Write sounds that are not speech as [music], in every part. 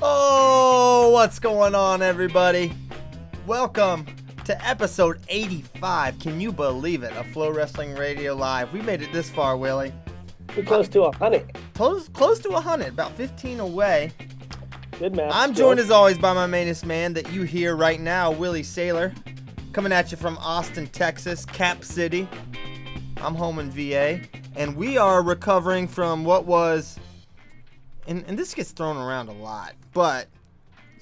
Oh, what's going on, everybody? Welcome to episode 85. Can you believe it? A Flow Wrestling Radio Live. We made it this far, Willie. We're close to a hundred. Close, close to a 100, about 15 away. Good man. I'm joined as always by my mainest man that you hear right now, Willie Saylor, coming at you from Austin, Texas, Cap City. I'm home in VA, and we are recovering from what was, and, and this gets thrown around a lot, but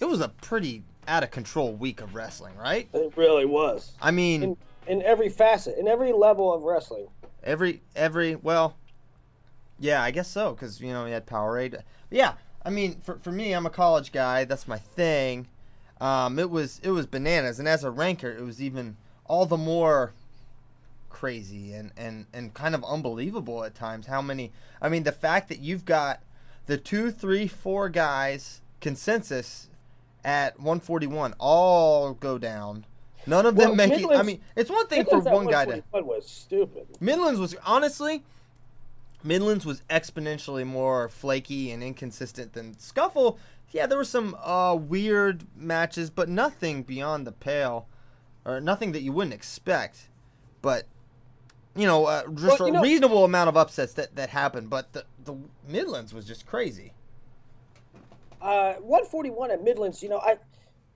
it was a pretty out of control week of wrestling, right? It really was. I mean, In, in every facet, in every level of wrestling. every every well, yeah, I guess so, because you know we had Powerade. Yeah, I mean, for for me, I'm a college guy. That's my thing. Um, it was it was bananas, and as a ranker, it was even all the more crazy and and and kind of unbelievable at times. How many? I mean, the fact that you've got the two, three, four guys consensus at 141 all go down. None of them Well, make it. I mean, it's one thing for Midland's at one guy to. 141 was stupid. Midlands was honestly, Midlands was exponentially more flaky and inconsistent than Scuffle. Yeah, there were some uh, weird matches, but nothing beyond the pale, or nothing that you wouldn't expect. But you know, uh, just Well, you a know- reasonable amount of upsets that that happened. But the the Midlands was just crazy. Uh, 141 at Midlands, you know, I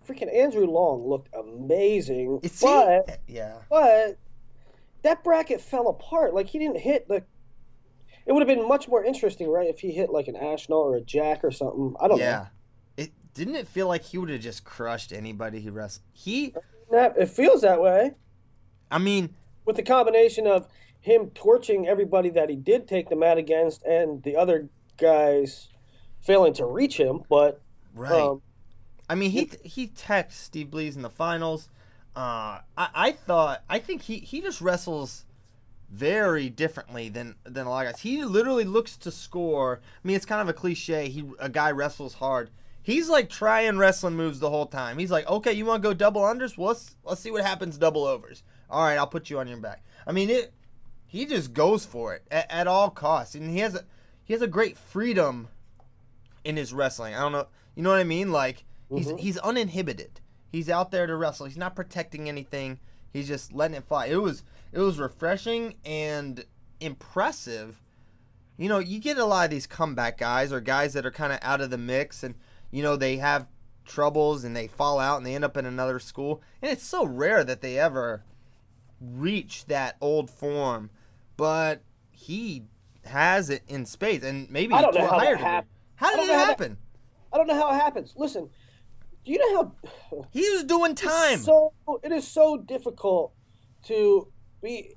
freaking Andrew Long looked amazing. It's but yeah, but that bracket fell apart. Like he didn't hit the. It would have been much more interesting, right, if he hit like an Ashnault or a Jack or something. I don't know. yeah. It didn't it feel like he would have just crushed anybody he wrestled. He, It feels that way I mean, with the combination of him torching everybody that he did take the mat against, and the other guys failing to reach him. But right. um, I mean, he he texted Steve Bleise in the finals. Uh, I, I thought I think he, he just wrestles very differently than than a lot of guys. He literally looks to score. I mean, it's kind of a cliche. He a guy wrestles hard. He's like trying wrestling moves the whole time. He's like, okay, you want to go double unders? Well, let's let's see what happens double overs. All right, I'll put you on your back. I mean, it. He just goes for it at, at all costs, and he has a he has a great freedom in his wrestling. I don't know, you know what I mean? Like he's mm-hmm. he's uninhibited. He's out there to wrestle. He's not protecting anything. He's just letting it fly. It was it was refreshing and impressive. You know, you get a lot of these comeback guys or guys that are kind of out of the mix and you know they have troubles and they fall out and they end up in another school. And it's so rare that they ever reach that old form. But he has it in space and maybe I don't know how that higher degree. hap- How did it how that- happen? I don't know how it happens. Listen, do you know how [sighs] He was doing time. so it is so difficult to be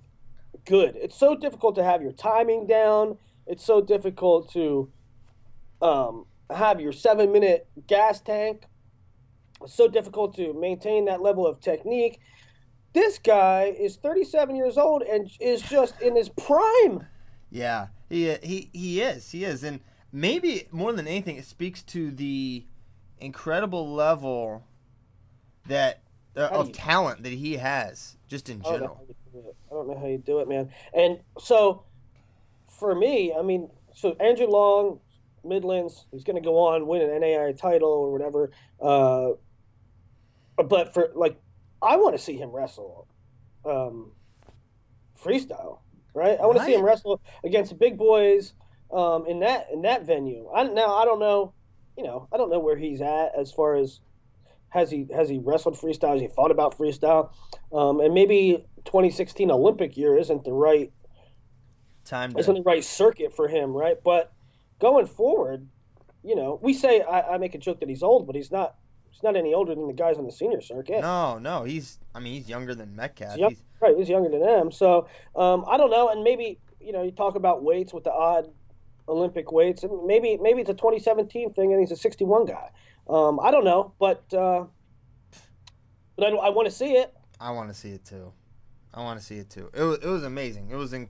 good. It's so difficult to have your timing down. It's so difficult to um, have your seven minute gas tank. It's so difficult to maintain that level of technique. This guy is 37 years old and is just in his prime. Yeah, he he he is. He is, and maybe more than anything, it speaks to the incredible level that uh, of you- talent that he has, just in I don't, general. do. I don't know how you do it, man. And so, for me, I mean, so Andrew Long, Midlands, he's going to go on win an NAI title or whatever. Uh, but for like, I want to see him wrestle. Um, freestyle, right? I want to see him wrestle against big boys um, in that in that venue. I now I don't know, you know, I don't know where he's at as far as has he has he wrestled freestyle? Has he thought about freestyle? Um, and maybe 2016 Olympic year isn't the right Time isn't the right circuit for him, right? But going forward, you know, we say I, I make a joke that he's old, but he's not. He's not any older than the guys on the senior circuit. no, no, he's. I mean, he's younger than Metcalf. He's young- He's, right, he's younger than them. So um, I don't know, and maybe you know, you talk about weights with the odd Olympic weights, and maybe maybe it's a 2017 thing, and he's a 61 guy. Um, I don't know, but uh, but I, I want to see it. I want to see it too. I want to see it too. It was, it was amazing. It was in,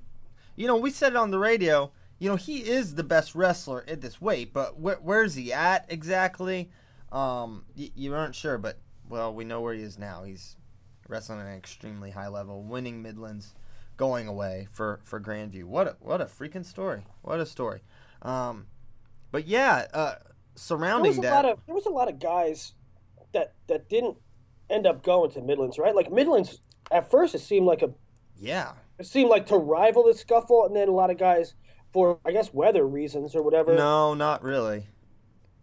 you know, we said it on the radio. You know, he is the best wrestler at this weight, but where, where's he at exactly? Um, y- you aren't sure, but well, we know where he is now. He's wrestling at an extremely high level, winning Midlands, going away for for Grand View. What a what a freaking story! What a story! Um, but yeah, uh, There surrounding was a that, lot of there was a lot of guys that that didn't end up going to Midlands, right? Like Midlands at first, it seemed like a yeah, it seemed like to rival the scuffle, and then a lot of guys for I guess weather reasons or whatever. No, not really.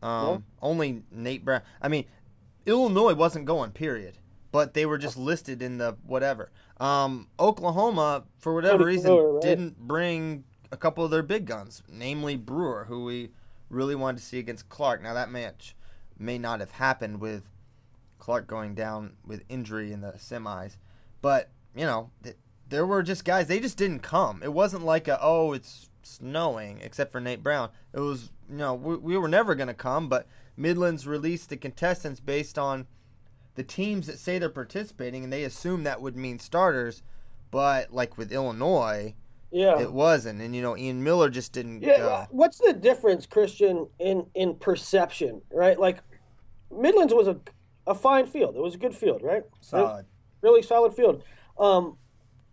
Um, Only Nate Brown. I mean, Illinois wasn't going. Period. But they were just listed in the whatever. Um, Oklahoma, for whatever reason, Brewer, right? didn't bring a couple of their big guns, namely Brewer, who we really wanted to see against Clark. Now that match may not have happened with Clark going down with injury in the semis, but you know, th- there were just guys. They just didn't come. It wasn't like a oh, it's snowing, except for Nate Brown. It was you know we, we were never gonna come, but Midlands released the contestants based on the teams that say they're participating, and they assume that would mean starters. But like with Illinois, Yeah. it wasn't, and you know Ian Miller just didn't Yeah, go. what's the difference, Christian, in in perception, right? Like Midlands was a a fine field. It was a good field, right? Solid. Really solid field. Um,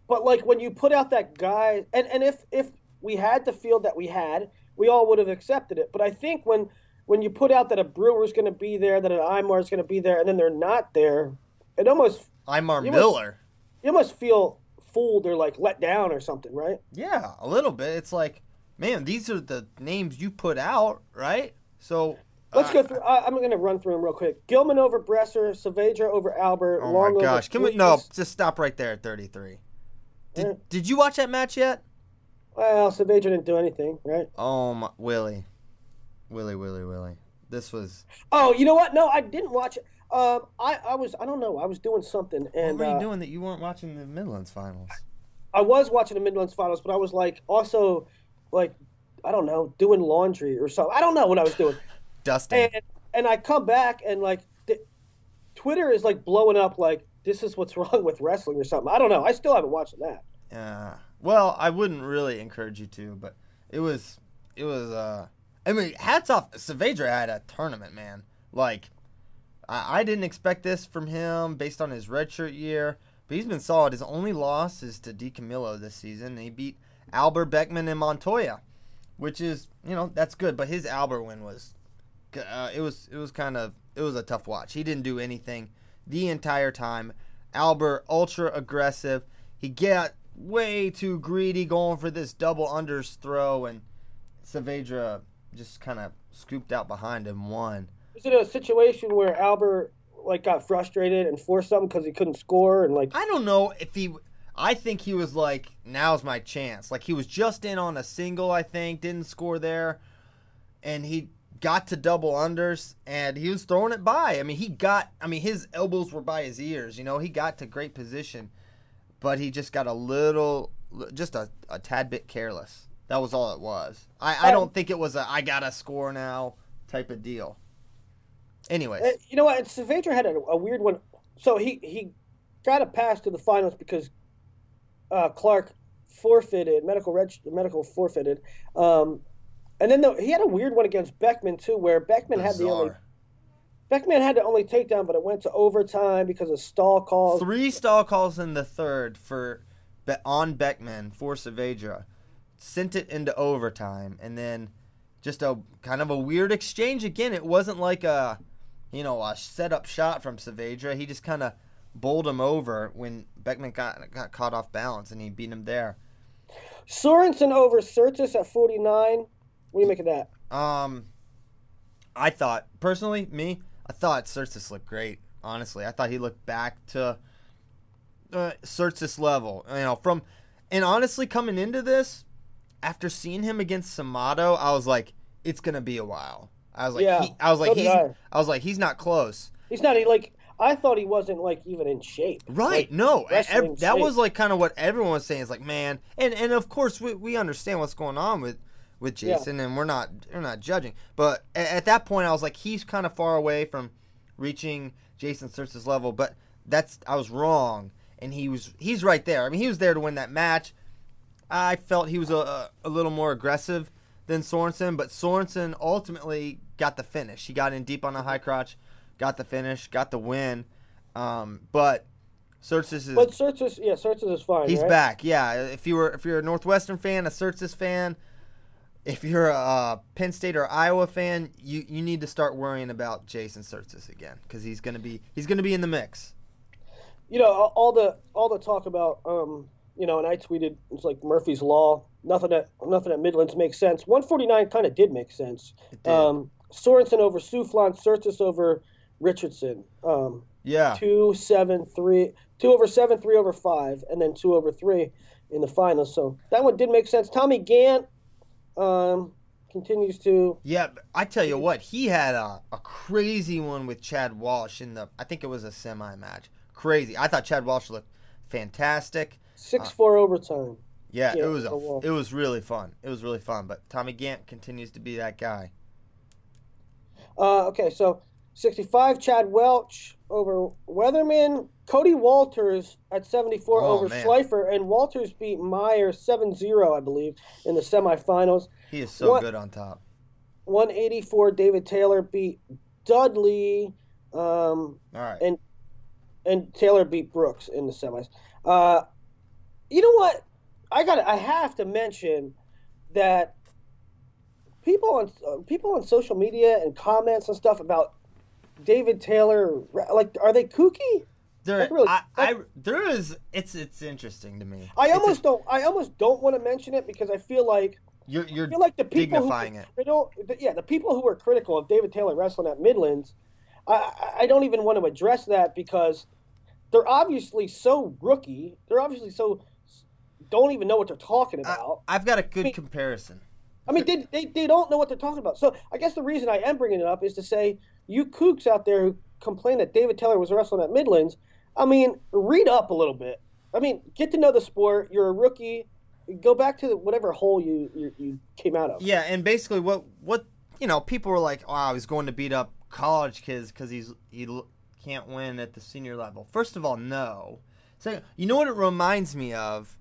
but like when you put out that guy, and and if if we had the field that we had, we all would have accepted it. But I think when when you put out that a Brewer's going to be there, that an Imar is going to be there, and then they're not there, it almost Imar You must- Miller. you almost feel fooled or like let down or something, right? Yeah, a little bit. It's like, man, these are the names you put out, right? So Let's uh, go through. I, I'm going to run through them real quick. Gilman over Bresser, Saavedra over Albert. Oh Long my gosh! Can we no? Just stop right there at 33. Did, Eh. did you watch that match yet? Well, Saavedra didn't do anything, right? Oh my, Willie, Willie, Willie, Willie. This was. Oh, you know what? No, I didn't watch it. Um, I, I was, I don't know, I was doing something, What and were you uh, doing that you weren't watching the Midlands finals? I was watching the Midlands finals, but I was like, also, like, I don't know, doing laundry or something. I don't know what I was doing, [laughs] Dusting. and and I come back and like, the, Twitter is like blowing up, like this is what's [laughs] wrong with wrestling or something. I don't know. I still haven't watched that. Uh, well, I wouldn't really encourage you to, but it was it was uh I mean, hats off Saavedra had a tournament, man. Like I, I didn't expect this from him based on his redshirt year, but he's been solid. His only loss is to DiCamillo this season. He beat Albert Beckman and Montoya, which is, you know, that's good, but his Albert win was uh, it was it was kind of it was a tough watch. He didn't do anything the entire time. Albert ultra aggressive. He got way too greedy going for this double unders throw, and Saavedra just kind of scooped out behind him. Won. Was it a situation where Albert like got frustrated and forced something because he couldn't score and like I don't know if he. I think he was like, "Now's my chance." Like he was just in on a single. I think didn't score there, and he got to double unders, and he was throwing it by. I mean, he got. I mean, his elbows were by his ears. You know, he got to great position, but he just got a little, just a, a tad bit careless. That was all it was. I, I don't think it was a I gotta score now type of deal. Anyways, Uh, you know what? Saavedra had a, a weird one. So he he got a pass to the finals because uh, Clark forfeited medical reg, medical forfeited, um, and then the, he had a weird one against Beckman too, where Beckman had the only bizarre. Beckman had the only takedown, but it went to overtime because of stall calls. Three stall calls in the third for on Beckman for Saavedra. Sent it into overtime, and then just a kind of a weird exchange again. It wasn't like a, you know, a set up shot from Saavedra. He just kind of bowled him over when Beckman got got caught off balance and he beat him there. Sorensen over Tsirtsis at 49. What do you make of that? Um, I thought personally, me, I thought Tsirtsis looked great. Honestly, I thought he looked back to uh, Tsirtsis level. You know, from and honestly, coming into this, after seeing him against Samato, I was like, it's gonna be a while. I was like, Yeah, he, I was like, so he's, I. I was like, he's not close. He's not he, like I thought he wasn't like even in shape. Right. Like, no. ev- that shape. was like kind of what everyone was saying. It's like, man, and and of course we, we understand what's going on with with Yeah. Jason, and we're not we're not judging. But at, at that point, I was like, he's kind of far away from reaching Jason Surtz's level. But that's I was wrong, and he was he's right there. I mean, he was there to win that match. I felt he was a, a little more aggressive than Sorensen, but Sorensen ultimately got the finish. He got in deep on the high crotch, got the finish, got the win. Um, but Tsirtsis is But Tsirtsis, yeah, Tsirtsis is fine. he's right? back. Yeah, if you were if you're a Northwestern fan, a Tsirtsis fan, if you're a uh, Penn State or Iowa fan, you, you need to start worrying about Jason Tsirtsis again because he's gonna be he's gonna be in the mix. you know all- the all the talk about um you know and i tweeted it's like murphy's law nothing at nothing at midlands makes sense. 149 kind of did make sense. Did. um sorensen over Souflon, Tsirtsis over richardson. Um Yeah, two seven three two over seven three over five and then two over three in the finals so that one did make sense. Tommy gant um continues to Yeah, I tell you what, he had a, a crazy one with Chad Walsh in the I think it was a semi match. Crazy. I thought Chad Walsh looked fantastic. six four overtime Yeah, Yeah, it was a, it was really fun. It was really fun. But Tommy Gant continues to be that guy. Uh, okay, so 65, Chad Welch over Weatherman. Cody Walters at 74 Oh, over man. Schleifer. And Walters beat Meyer 7 0, I believe, in the semifinals. He is so What- good on top. 184, David Taylor beat Dudley. Um, All right. and and Taylor beat Brooks in the semis. Uh, you know what? I got. I have to mention that people on uh, people on social media and comments and stuff about David Taylor, like, are they kooky? There, Like, really, I, I, there is. It's it's interesting to me. I It's a- almost don't. I almost don't want to mention it because I feel like you're you're I feel like the people dignifying who it. were critical, yeah, the people who were critical of David Taylor wrestling at Midlands, I, I- I don't even want to address that because they're obviously so rookie. They're obviously so don't even know what they're talking about. I've got a good mean- comparison. I mean, they, they, they don't know what they're talking about. So I guess the reason I am bringing it up is to say, you kooks out there who complain that David Taylor was wrestling at Midlands, I mean, read up a little bit. I mean, get to know the sport. You're a rookie. Go back to whatever hole you, you, you came out of. Yeah, and basically what what you know, people were like, "Oh, he's going to beat up college kids because he's he can't win at the senior level." First of all, no. Second, you know what it reminds me of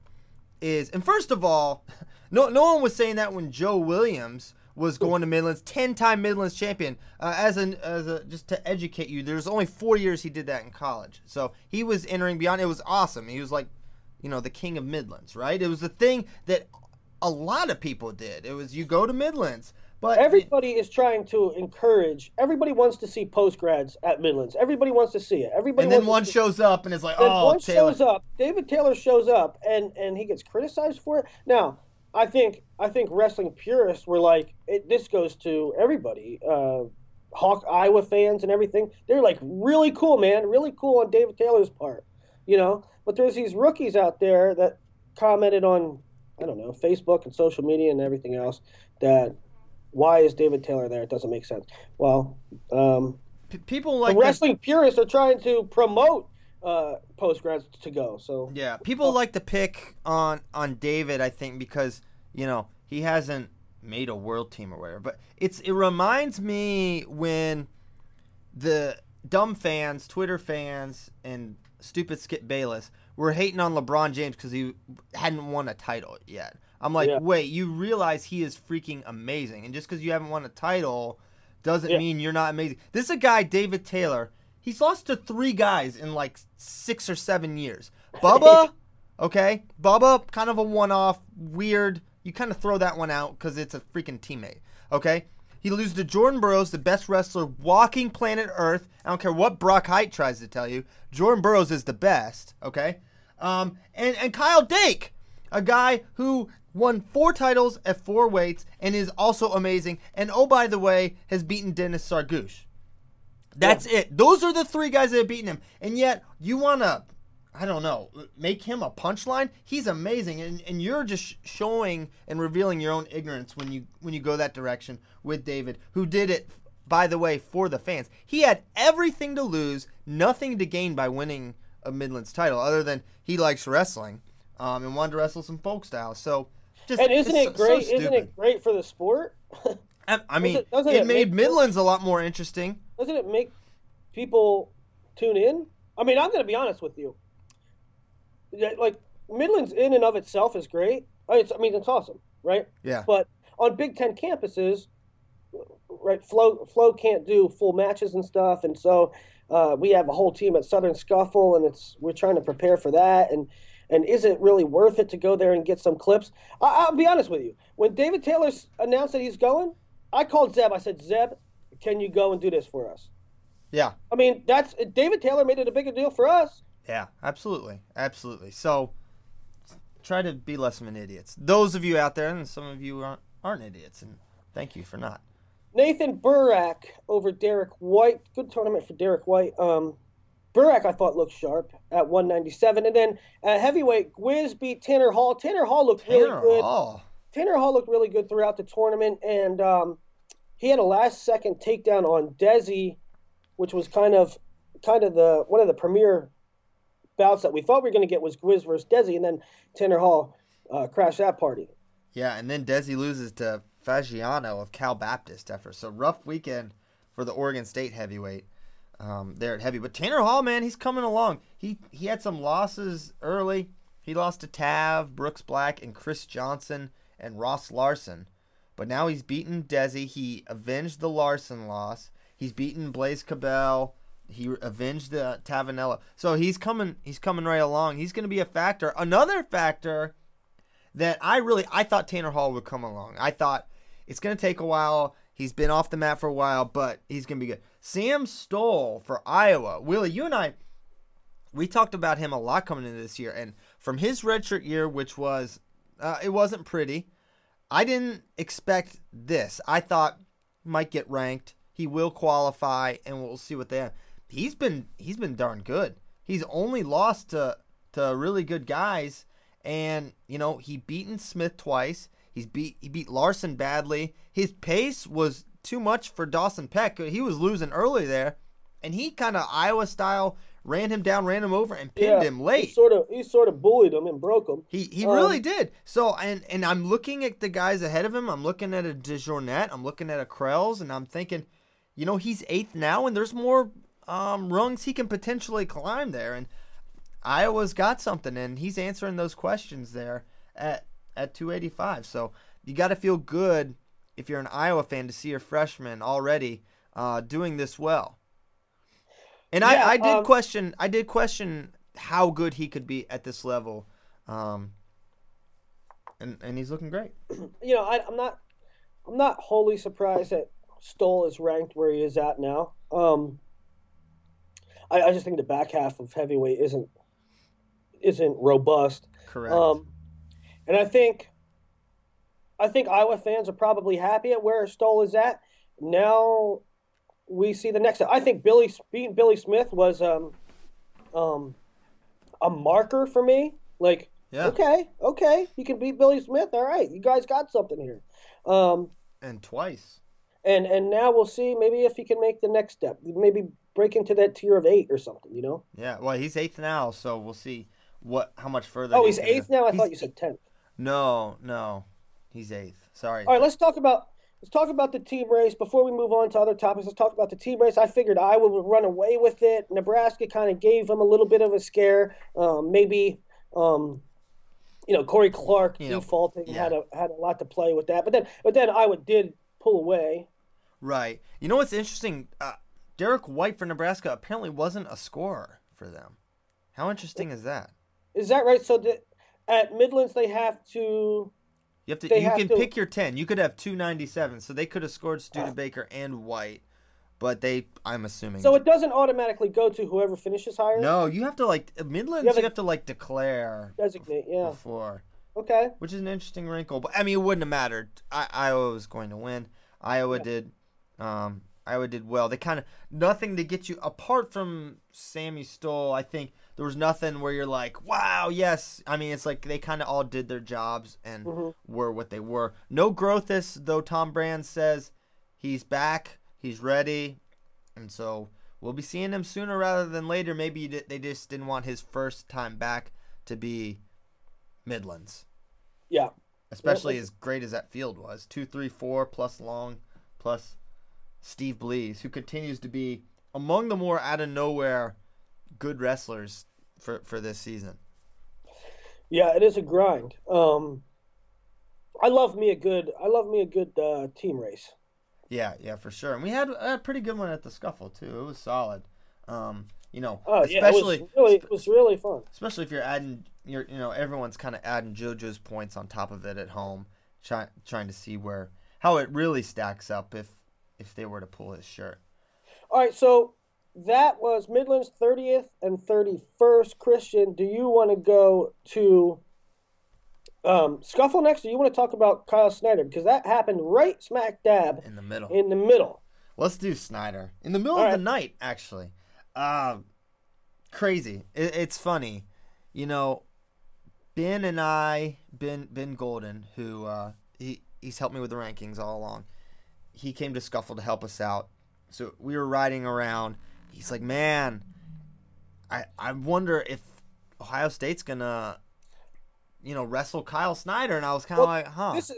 is, and first of all, [laughs] no no one was saying that when Joe Williams was going to Midlands, ten-time Midlands champion. Uh, as an as a just to educate you, there's only four years he did that in college, so he was entering beyond. It was awesome. He was like, you know, the king of Midlands, right? It was the thing that a lot of people did. It was you go to Midlands, but Everybody is trying to encourage. Everybody wants to see post grads at Midlands. Everybody wants to see it. Everybody. and then one shows up and is like, "Oh, one Taylor." shows up. David Taylor shows up, and and he gets criticized for it. Now, I think I think wrestling purists were like, it, this goes to everybody. Uh, Hawk Iowa fans and everything. They're like, really cool, man. Really cool on David Taylor's part, you know. But there's these rookies out there that commented on, I don't know, Facebook and social media and everything else that. Why is David Taylor there? It doesn't make sense. Well, um, people like wrestling purists are trying to promote uh, post grads to go. So Yeah, people like to pick on on David. I think because you know he hasn't made a world team or whatever. But it's it reminds me when the dumb fans, Twitter fans, and stupid Skip Bayless were hating on LeBron James because he hadn't won a title yet. I'm like, Yeah. wait, you realize he is freaking amazing, and just because you haven't won a title doesn't Yeah. mean you're not amazing. This is a guy, David Taylor. He's lost to three guys in like six or seven years. Bubba, [laughs] okay, Bubba, kind of a one-off, weird. You kind of throw that one out because it's a freaking teammate. Okay, He loses to Jordan Burroughs, the best wrestler walking planet Earth. I don't care what Brock Height tries to tell you. Jordan Burroughs is the best. Okay, um, and and Kyle Dake, a guy who won four titles at four weights and is also amazing. And oh by the way, has beaten Dennis Tsargush. That's yeah. it. Those are the three guys that have beaten him. And yet you want to I don't know, make him a punchline. He's amazing, and, and you're just showing and revealing your own ignorance when you when you go that direction with David, who did it, by the way, for the fans. He had everything to lose, nothing to gain by winning a Midlands title, other than he likes wrestling, um, and wanted to wrestle some folk style. So, just and isn't it great? So isn't it great for the sport? [laughs] I, mean, doesn't, doesn't it, it, made Midlands a lot more interesting. Doesn't it make people tune in? I mean, I'm going to be honest with you like Midlands in and of itself is great. It's, I mean, it's awesome, right? Yeah. But on Big Ten campuses, right, Flow Flow can't do full matches and stuff, and so uh, we have a whole team at Southern Scuffle, and it's we're trying to prepare for that. And and is it really worth it to go there and get some clips? I, will be honest with you. When David Taylor announced that he's going, I called Zeb. I said, Zeb, can you go and do this for us? Yeah. I mean, that's David Taylor made it a bigger deal for us. Yeah, absolutely, absolutely. So try to be less of an idiot. Those of you out there, and some of you aren't, aren't idiots, and thank you for not. Nathan Burak over Derek White. Good tournament for Derek White. Um, Burak, I thought, looked sharp at 197. And then at heavyweight, Gwiz beat Tanner Hall. Tanner Hall looked Tanner really good. Hall. Tanner Hall looked really good throughout the tournament. And um, he had a last second takedown on Dhesi, which was kind of kind of the one of the premier bouts that we thought we were going to get was Gwiz versus Dhesi, and then Tanner Hall uh, crashed that party. Yeah, and then Dhesi loses to Fagiano of Cal Baptist after so rough weekend for the Oregon State heavyweight um, there at heavy. But Tanner Hall, man, he's coming along. He he had some losses early. He lost to Tav, Brooks Black, and Chris Johnson and Ross Larson. But now he's beaten Dhesi. He avenged the Larson loss. He's beaten Blaise Cabell. He avenged the Tavanello. So he's coming. He's coming right along. He's going to be a factor. Another factor that I really I thought Tanner Hall would come along. I thought it's going to take a while. He's been off the mat for a while, but he's going to be good. Sam Stoll for Iowa. Willie, you and I, we talked about him a lot coming into this year, and from his redshirt year, which was uh, it wasn't pretty. I didn't expect this. I thought might get ranked. He will qualify, and we'll see what they have he's been he's been darn good. He's only lost to to really good guys, and you know he beaten Smith twice. He's beat he beat Larson badly. His pace was too much for Dawson Peck. He was losing early there, and he kind of Iowa style ran him down, ran him over, and pinned yeah, him late. He sort of he sort of bullied him and broke him. He he um, really did. So and and I'm looking at the guys ahead of him. I'm looking at a DeJournette. I'm looking at a Kroells, and I'm thinking, you know, he's eighth now, and there's more um, rungs he can potentially climb there. And Iowa's got something, and he's answering those questions there at at 285. So you got to feel good if you're an Iowa fan to see your freshman already uh, doing this well. And yeah, I, I did um, question I did question how good he could be at this level. Um, and and he's looking great. You know, I, am not I'm not wholly surprised that Stoll is ranked where he is at now. Um, I, I just think the back half of heavyweight isn't isn't robust. Correct. Um, and I think I think Iowa fans are probably happy at where Stoll is at. Now we see the next. I think Billy beating Billy Smith was um, um, a marker for me. Like, yeah. okay, okay, you can beat Billy Smith. All right, you guys got something here. Um, and twice. And and now we'll see maybe if he can make the next step. Maybe break into that tier of eight or something, you know? Yeah, well, he's eighth now, so we'll see what how much further. Oh, he's, he's eighth now. I thought you said tenth. No, no, he's eighth. Sorry. All right, let's talk about let's talk about the team race before we move on to other topics. Let's talk about the team race. I figured Iowa would run away with it. Nebraska kind of gave them a little bit of a scare. Um, maybe. Um, you know, Cory Clark you know, defaulting yeah. had a had a lot to play with that, but then but then Iowa did pull away. Right. You know what's interesting? Uh, Derek White for Nebraska apparently wasn't a scorer for them. How interesting is that? Is that right? So the, at Midlands they have to You have to. They you have can to- pick your ten. You could have two ninety seven, so they could have scored Studebaker and White, but they. I'm assuming. So it doesn't automatically go to whoever finishes higher. no, you have to like Midlands. You You have have, to like declare Designate. Yeah. before, Okay. which is an interesting wrinkle. But I mean, it wouldn't have mattered. I, Iowa was going to win. Iowa did. Um, Iowa did well. They kind of nothing to get you apart from Sammy Stoll. I think there was nothing where you're like, wow, yes. I mean, it's like they kind of all did their jobs and mm-hmm. were what they were. No Grothus, though. Tom Brands says he's back, he's ready, and so we'll be seeing him sooner rather than later. Maybe they just didn't want his first time back to be Midlands Yeah. especially as great as that field was. Two, three, four plus Long, plus Steve Bleise, who continues to be among the more out of nowhere good wrestlers for for this season. Yeah, it is a grind. Um, I love me a good. I love me a good uh, team race. Yeah, yeah, for sure. And we had a pretty good one at the scuffle too. It was solid. Um, you know, Oh especially yeah, it was really, it was really fun. especially if you're adding you're you know everyone's kind of adding JoJo's points on top of it at home, try, trying to see where how it really stacks up if if they were to pull his shirt. All right, so that was Midland's 30th and 31st. Christian, do you want to go to um, Scuffle next, or you want to talk about Kyle Snyder? Because that happened right smack dab in the middle. in the middle. Let's do Snyder in the middle All of the night. Actually, uh, crazy. It, it's funny, you know. Ben and I, Ben Ben Golden, who uh, he he's helped me with the rankings all along. He came to Scuffle to help us out. So we were riding around. He's like, "Man, I I wonder if Ohio State's gonna, you know, wrestle Kyle Snyder." And I was kind of Well, like, "Huh." This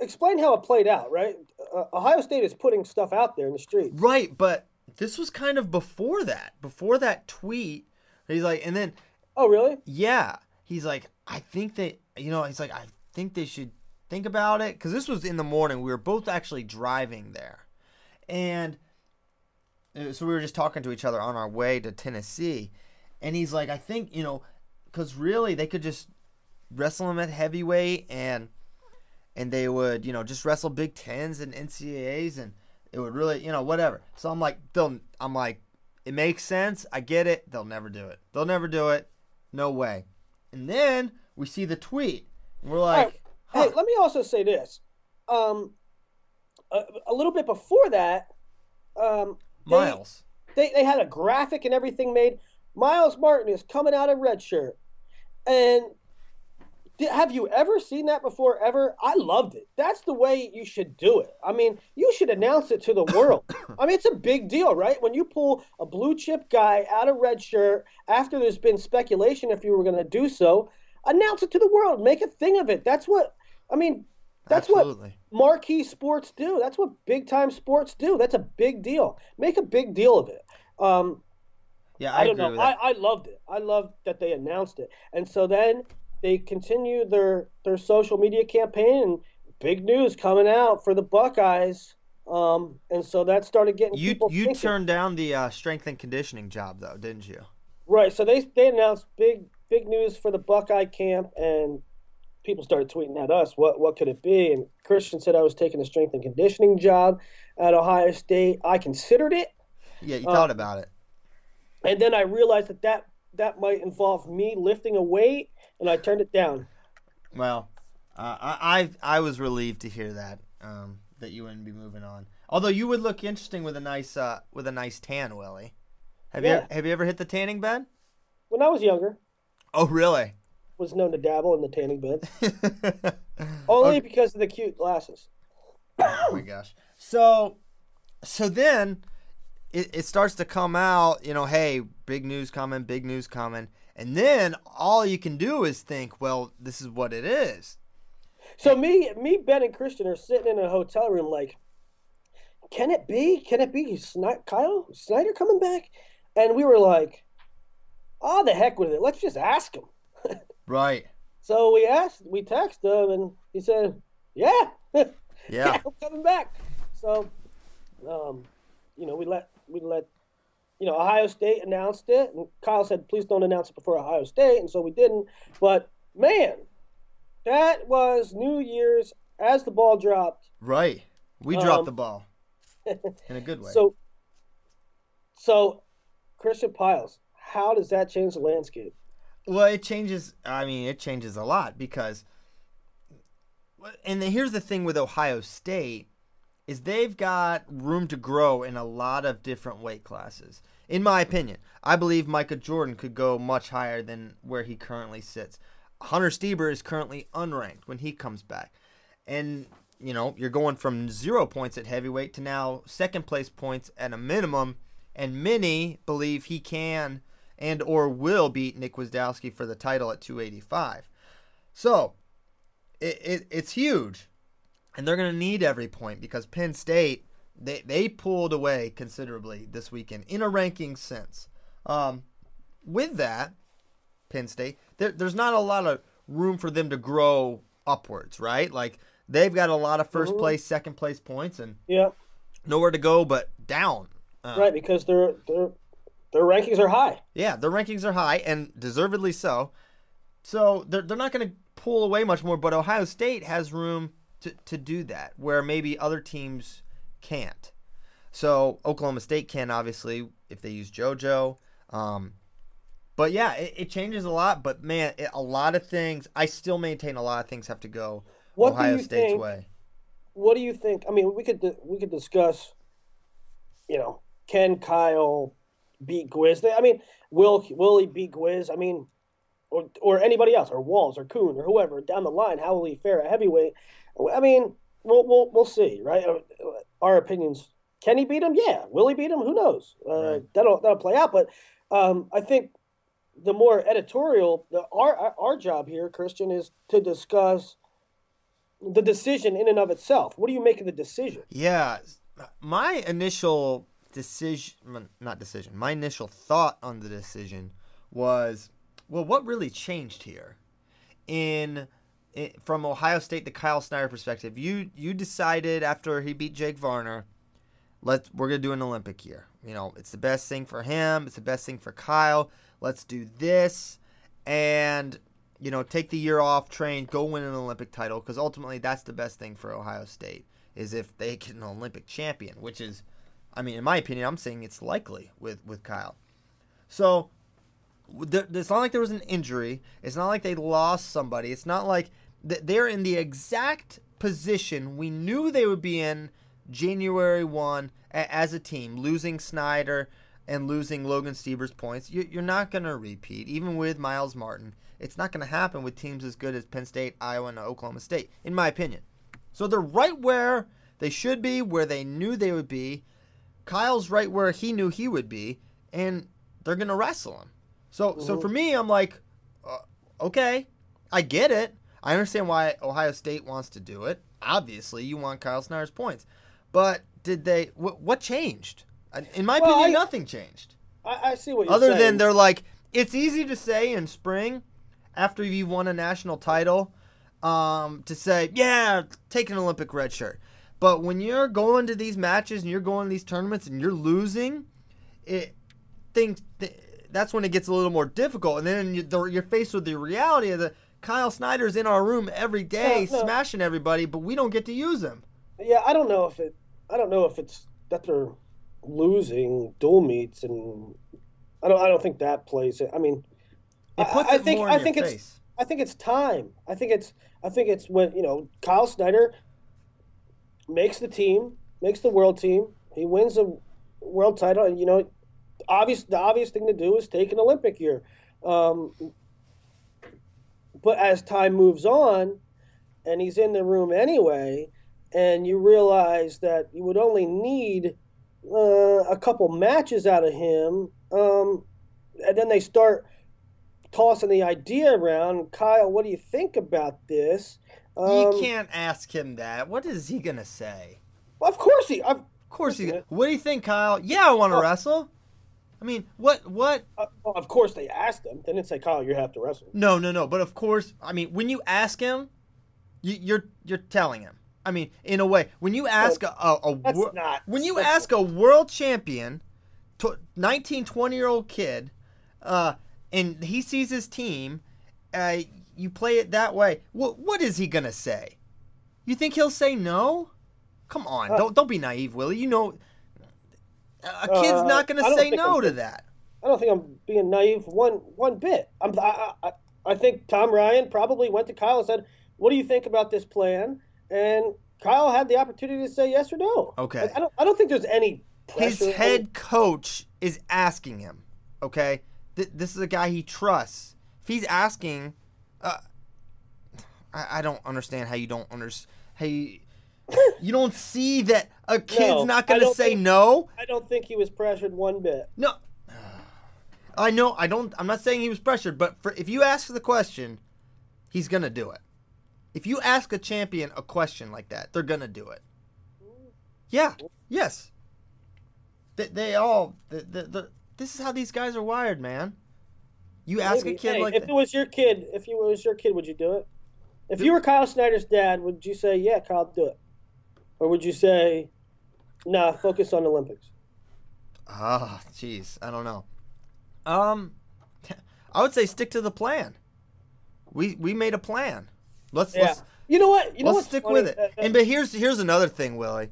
explain how it played out, right? Uh, Ohio State is putting stuff out there in the street. Right, but this was kind of before that. Before that tweet, he's like, and then Oh, really? yeah, he's like, I think that you know, he's like, I think they should think about it because this was in the morning. We were both actually driving there, and uh, so we were just talking to each other on our way to Tennessee, and he's like, I think you know, because really they could just wrestle him at heavyweight and and they would you know just wrestle Big Tens and NCAA's and it would really you know whatever. So I'm like, they'll I'm like, it makes sense. I get it. They'll never do it. They'll never do it. No way. And then we see the tweet. We're like, right. huh, Hey, let me also say this. Um, a, a little bit before that, um, Miles. they, they had a graphic and everything made. Miles Martin is coming out of red shirt. And have you ever seen that before? Ever? I loved it. That's the way you should do it. I mean, you should announce it to the world. [coughs] I mean, it's a big deal, right? When you pull a blue chip guy out of red shirt after there's been speculation if you were going to do so, announce it to the world. Make a thing of it. That's what, I mean, that's Absolutely. what marquee sports do. That's what big time sports do. That's a big deal. Make a big deal of it. Um, Yeah, I, I, don't agree know. I. I loved it. I loved that they announced it. And so then they continue their their social media campaign and big news coming out for the Buckeyes. Um, and so that started getting you people you thinking. turned down the uh, strength and conditioning job though, didn't you? right. So they they announced big big news for the Buckeye camp, and people started tweeting at us, "What what could it be?" And Christian said I was taking a strength and conditioning job at Ohio State. I considered it. Yeah, you thought about it. and then I realized that that that might involve me lifting a weight, and I turned it down. Well, uh, I, I I was relieved to hear that um, that you wouldn't be moving on. Although you would look interesting with a nice uh, with a nice tan, Willie. Have Yeah. you have you ever hit the tanning bed? When I was younger, Oh, really? Was known to dabble in the tanning bed, [laughs] only because of the cute glasses. oh my gosh. So, so then it, it starts to come out. You know, hey, big news coming, big news coming, and then all you can do is think, well, this is what it is. So me, me, Ben, and Christian are sitting in a hotel room, like, can it be? Can it be Sni- Kyle Snyder coming back? And we were like, oh, the heck with it. Let's just ask him. [laughs] Right. So we asked, we texted him, and he said, [laughs] yeah, Yeah. I'm coming back. So, um, you know, we let we let you know Ohio State announced it, and Kyle said, "Please don't announce it before Ohio State," and so we didn't. But man, That was New Year's as the ball dropped. Right. We dropped Um, the ball [laughs] in a good way. So, so Christian Pyles, how does that change the landscape? Well, it changes. I mean, it changes a lot because, and then here's the thing with Ohio State, is they've got room to grow in a lot of different weight classes. In my opinion, I believe Micah Jordan could go much higher than where he currently sits. Hunter Stieber is currently unranked when he comes back, and you know you're going from zero points at heavyweight to now second place points at a minimum, and many believe he can and or will beat Nick Gwiazdowski for the title at 285. So it, it it's huge, and they're going to need every point because Penn State they they pulled away considerably this weekend in a ranking sense. Um, with that, Penn State there, there's not a lot of room for them to grow upwards, right? Like they've got a lot of 1st Mhm. place, second place points, and Yeah, nowhere to go but down. Uh, right. Because their their their rankings are high. Yeah, their rankings are high and deservedly so. So they're, they're not going to pull away much more, but Ohio State has room to, to do that where maybe other teams can't. So Oklahoma State can, obviously, if they use JoJo. Um, but yeah, it, it changes a lot. But man, it, a lot of things, I still maintain a lot of things have to go What Ohio State's think- way. What do you think? I mean, we could we could discuss. You know, can Kyle beat Gwiz? I mean, will will he beat Gwiz? I mean, or or anybody else, or Walz, or Coon, or whoever down the line? How will he fare at heavyweight? I mean, we'll we'll, we'll see, right? Our opinions. Can he beat him? Yeah. Will he beat him? Who knows? Uh, Right. That'll that'll play out. But um, I think the more editorial, the our our- our job here, Christian, is to discuss the decision in and of itself. What do you make of the decision? Yeah, my initial decision, not decision, my initial thought on the decision was, well, what really changed here? In, i from Ohio State the Kyle Snyder perspective, you you decided after he beat Jake Varner, let's we're gonna do an Olympic year. You know, it's the best thing for him. It's the best thing for Kyle. Let's do this, and you know, take the year off, train, go win an Olympic title because ultimately that's the best thing for Ohio State is if they get an Olympic champion, which is, I mean, in my opinion, I'm saying it's likely with with Kyle. So it's not like there was an injury. It's not like they lost somebody. It's not like th- they're in the exact position we knew they would be in January 1 a- as a team, losing Snyder and losing Logan Stieber's points. You- You're not going to repeat, even with Miles Martin. It's not going to happen with teams as good as Penn State, Iowa, and Oklahoma State, in my opinion. So they're right where they should be, where they knew they would be. Kyle's right where he knew he would be, and they're gonna wrestle him. So, so for me, I'm like, uh, okay, I get it. I understand why Ohio State wants to do it. Obviously, you want Kyle Snyder's points, but did they? Wh- what changed? In my Well, opinion, I- nothing changed. I, I see what you're Other saying. than they're like, it's easy to say in spring, after you've won a national title, um, to say, yeah, take an Olympic red shirt. But when you're going to these matches and you're going to these tournaments and you're losing, it things th- that's when it gets a little more difficult. And then you, the, you're faced with the reality of the Kyle Snyder's in our room every day, No, no. smashing everybody, but we don't get to use him. Yeah, I don't know if it. I don't know if it's that they're losing dual meets, and I don't. I don't think that plays it. I mean, It puts I, I think. more in I your think face. it's. I think it's time. I think it's. I think it's when you know Kyle Snyder makes the team, makes the world team. He wins a world title, and you know, obvious. The obvious thing to do is take an Olympic year. Um, but as time moves on, and he's in the room anyway, and you realize that you would only need uh, a couple matches out of him, um, and then they start tossing the idea around. Kyle, what do you think about this? Um, you can't ask him that. What is he gonna say? Well, of course he. Of, Of course he. What do you think, Kyle? Yeah, I want to Oh. wrestle. I mean, what? What? uh, well, of course they asked him. They didn't say, "Kyle, you have to wrestle." No, no, no. But of course, I mean, when you ask him, you, you're you're telling him. I mean, in a way, when you ask a, a, a wor- not- when you ask a world champion, tw- 19, 20 year old kid, uh, and he sees his team, uh, you play it that way. What what is he gonna say? You think he'll say no? Come on, Uh, don't don't be naive, Willie. You know, a kid's Uh, not gonna say no I'm- to that. I don't think I'm being naive one one bit. I'm, I, I, I think Tom Ryan probably went to Kyle and said, "What do you think about this plan?" And Kyle had the opportunity to say yes or no. Okay. Like, I don't. I don't think there's any. His head coach is asking him. Okay, Th- this is a guy he trusts. If he's asking, uh, I, I don't understand how you don't understand. How you, you don't see that a kid's No, not gonna say think- no. I don't think he was pressured one bit. No, I know. I don't. I'm not saying he was pressured, but for, if you ask the question, he's gonna do it. If you ask a champion a question like that, they're gonna do it. Yeah. Yes. They, they all. The, the, the, this is how these guys are wired, man. You ask Maybe. a kid Hey, like if that. it was your kid, if you was your kid, would you do it? If you were Kyle Snyder's dad, would you say, "Yeah, Kyle, do it," or would you say, "Nah, focus on Olympics"? Ah, jeez, I don't know. Um, [laughs] I would say stick to the plan. We we made a plan. Let's Yeah. let's You know what? You know let's stick funny? with it. Uh, uh, And but here's here's another thing, Willie.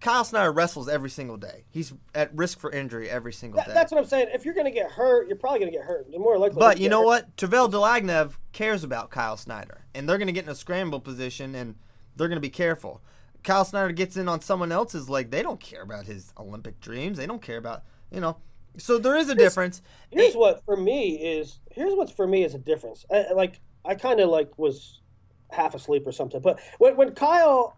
Kyle Snyder wrestles every single day. He's at risk for injury every single that- day. that's what I'm saying. If you're going to get hurt, you're probably going to get hurt. You're more likely. But you know hurt. what? Travel Delagnev cares about Kyle Snyder, and they're going to get in a scramble position, and they're going to be careful. Kyle Snyder gets in on someone else's leg. They don't care about his Olympic dreams. They don't care about you know. So there is a difference. Here's what for me is. Here's what for me is a difference. I- like I kind of like was half asleep or something. But when when Kyle.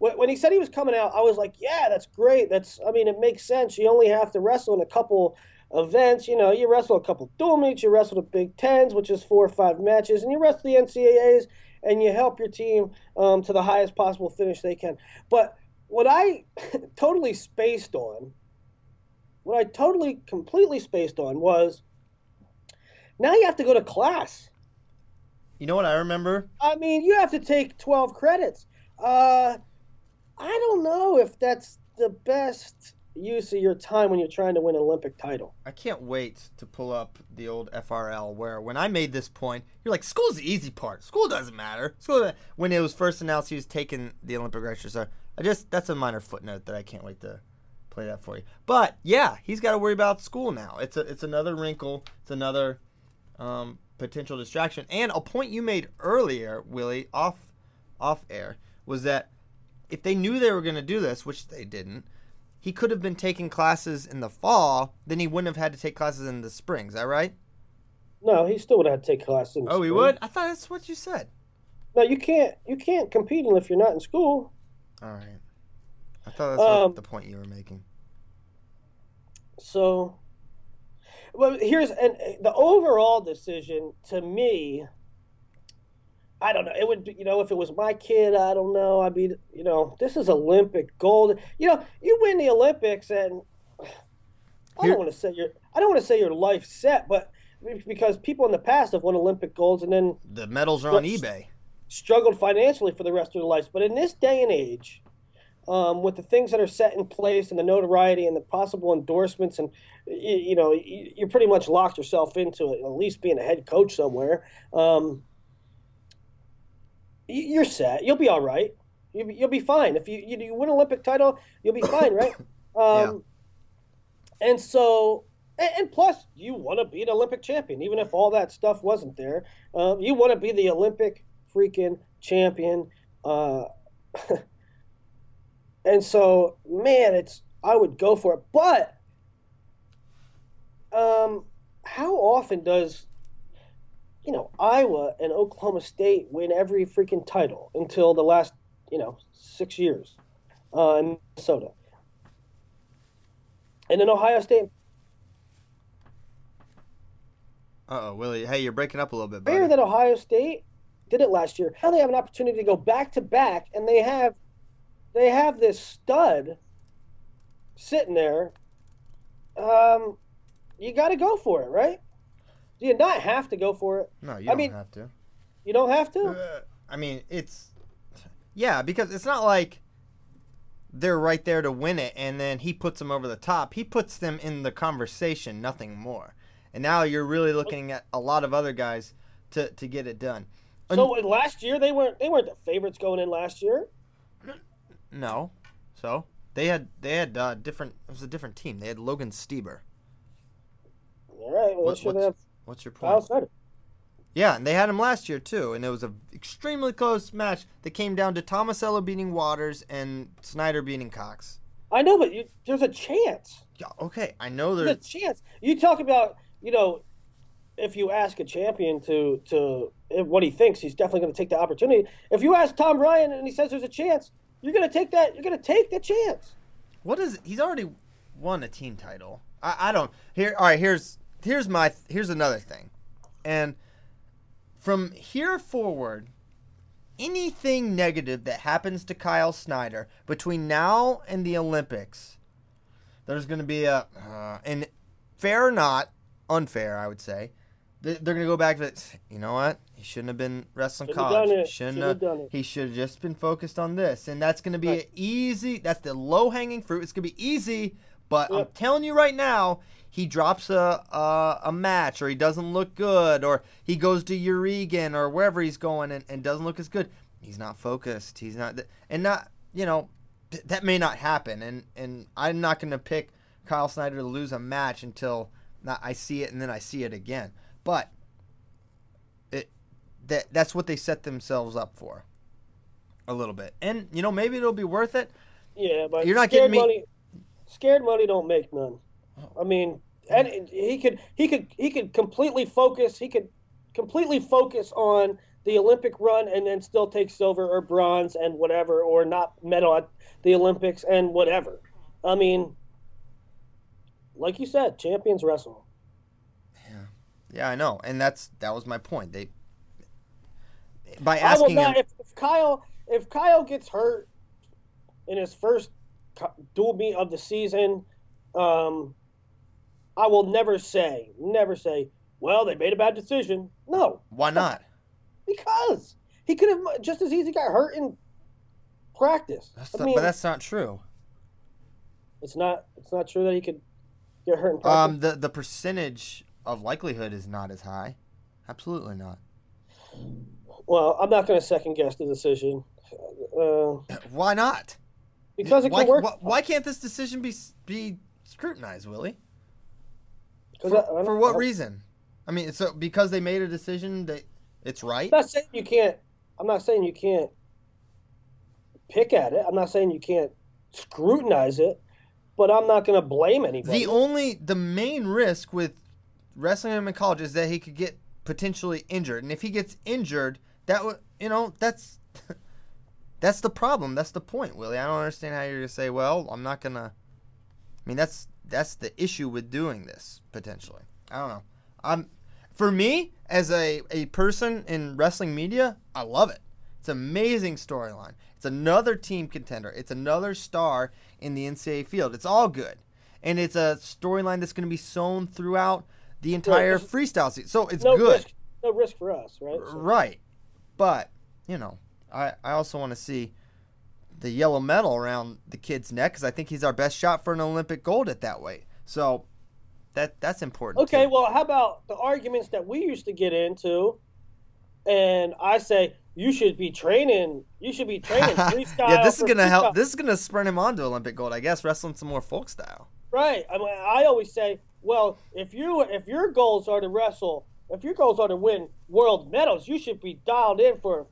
When when he said he was coming out, I was like, "Yeah, that's great. That's, I mean, it makes sense. You only have to wrestle in a couple events. You know, you wrestle a couple dual meets, you wrestle the Big Tens, which is four or five matches, and you wrestle the NCAAs, and you help your team um, to the highest possible finish they can. But what I [laughs] totally spaced on, what I totally completely spaced on was now you have to go to class. You know what I remember? I mean, you have to take 12 credits. Uh, I don't know if that's the best use of your time when you're trying to win an Olympic title. I can't wait to pull up the old FRL where when I made this point, you're like, school's the easy part. School doesn't matter. School when it was first announced he was taking the Olympic record. So I just that's a minor footnote that I can't wait to play that for you. But yeah, he's got to worry about school now. It's a it's another wrinkle. It's another um, potential distraction. And a point you made earlier, Willie, off off air, was that if they knew they were going to do this, which they didn't, he could have been taking classes in the fall. Then he wouldn't have had to take classes in the spring. Is that right? No, he still would have had to take classes. in the Oh, he would. I thought that's what you said. No, you can't. You can't compete if you're not in school. All right. I thought that's Um, what the point you were making. So, well, here's and uh, the overall decision to me. I don't know. It would be, you know, if it was my kid, I don't know. I'd be, you know, this is Olympic gold. You know, you win the Olympics, and I don't want to say your, I don't want to say your life set, but because people in the past have won Olympic golds and then The medals are on eBay. struggled financially for the rest of their lives. But in this day and age, um, with the things that are set in place and the notoriety and the possible endorsements, and you, you know, you, you pretty much locked yourself into it, at least being a head coach somewhere. Um, you're set. You'll be all right. You'll be, you'll be fine. If you, you you win Olympic title, you'll be fine, right? [laughs] Um, And so, and, and plus, you want to be an Olympic champion, even if all that stuff wasn't there. Um, you want to be the Olympic freaking champion. Uh, [laughs] and so, man, it's I would go for it. But um, how often does you know Iowa and Oklahoma State win every freaking title until the last you know six years uh, in Minnesota, and then Ohio State Uh oh, Willie. Hey, you're breaking up a little bit, Fair that Ohio State did it last year. Now they have an opportunity to go back to back, and they have they have this stud sitting there. Um, you got to go for it, right? Do you not have to go for it? No, you I don't mean- have to. You don't have to. Uh, I mean, it's yeah, because it's not like they're right there to win it, and then he puts them over the top. He puts them in the conversation, nothing more. And now you're really looking at a lot of other guys to to get it done. So uh, last year they weren't they weren't the favorites going in last year. No, so they had they had uh, different. It was a different team. They had Logan Stieber. All right, well, What- they what's, have what's your Kyle point? Snyder. Yeah, and they had him last year too, and it was an extremely close match that came down to Tomasello beating Waters and Snyder beating Cox. I know, but you, there's a chance. Yeah, okay, I know There's a chance. You talk about, you know, if you ask a champion to to what he thinks, he's definitely going to take the opportunity. If you ask Tom Ryan and he says there's a chance, you're going to take that. You're going to take the chance. what is he's already won a team title. I, I don't here. All right, here's here's my here's another thing, and from here forward, anything negative that happens to Kyle Snyder between now and the Olympics, there's going to be a uh, and fair or not unfair, I would say. they- They're going to go back to you know what he shouldn't have been wrestling Shouldn't have college. it. Shouldn't Shouldn't have. have done it. He should have just been focused on this, and that's going to be Right. easy. That's the low hanging fruit. It's going to be easy, but I'm telling you right now, he drops a, a a match, or he doesn't look good, or he goes to Yarygin or wherever he's going and, and doesn't look as good. He's not focused. He's not, and not you know th- that may not happen. And and I'm not going to pick Kyle Snyder to lose a match until I see it and then I see it again. But it that that's what they set themselves up for a little bit. And you know maybe it'll be worth it. Yeah, but You're not getting me- money. Scared money don't make none. I mean, and he could he could he could completely focus. He could completely focus on the Olympic run and then still take silver or bronze and whatever, or not medal at the Olympics and whatever. I mean, like you said, champions wrestle. Yeah, I know, and that's that was my point. They by asking not. him, If, if Kyle if Kyle gets hurt in his first dual meet of the season, um, I will never say, never say, well, they made a bad decision. No, why not? because he could have just as easy got hurt in practice. That's not- mean, but that's not true. it's not. It's not true that he could get hurt in practice. Um, the the percentage of likelihood is not as high. Absolutely not. well, I'm not going to second guess the decision uh, [clears throat] Why not? because it why, can work. why, why can't this decision be be scrutinized, Willie? For, I- I for what reason? I mean, so because they made a decision that it's right. I'm not saying you can't. I'm not saying you can't pick at it. I'm not saying you can't scrutinize it, but I'm not going to blame anybody. The only the main risk with wrestling him in college is that he could get potentially injured, and if he gets injured, that would you know that's [laughs] that's the problem. That's the point, Willie. I don't understand how you're gonna say, well, I'm not gonna. I mean, that's that's the issue with doing this potentially. I don't know. I'm for me as a a person in wrestling media, I love it. It's an amazing storyline. It's another team contender. It's another star in the NCAA field. It's all good, and it's a storyline that's going to be sewn throughout the entire freestyle season. So it's no good. risk. No risk for us, right? So- Right. But, you know, I, I also want to see the yellow medal around the kid's neck because I think he's our best shot for an Olympic gold at that weight. So that that's important. Okay, too. well, how about the arguments that we used to get into? And I say you should be training. You should be training [laughs] freestyle. yeah, this is gonna help. This is gonna spur him on to Olympic gold, I guess. Wrestling some more folk style. Right. I, mean, I always say, well, if you if your goals are to wrestle, if your goals are to win world medals, you should be dialed in for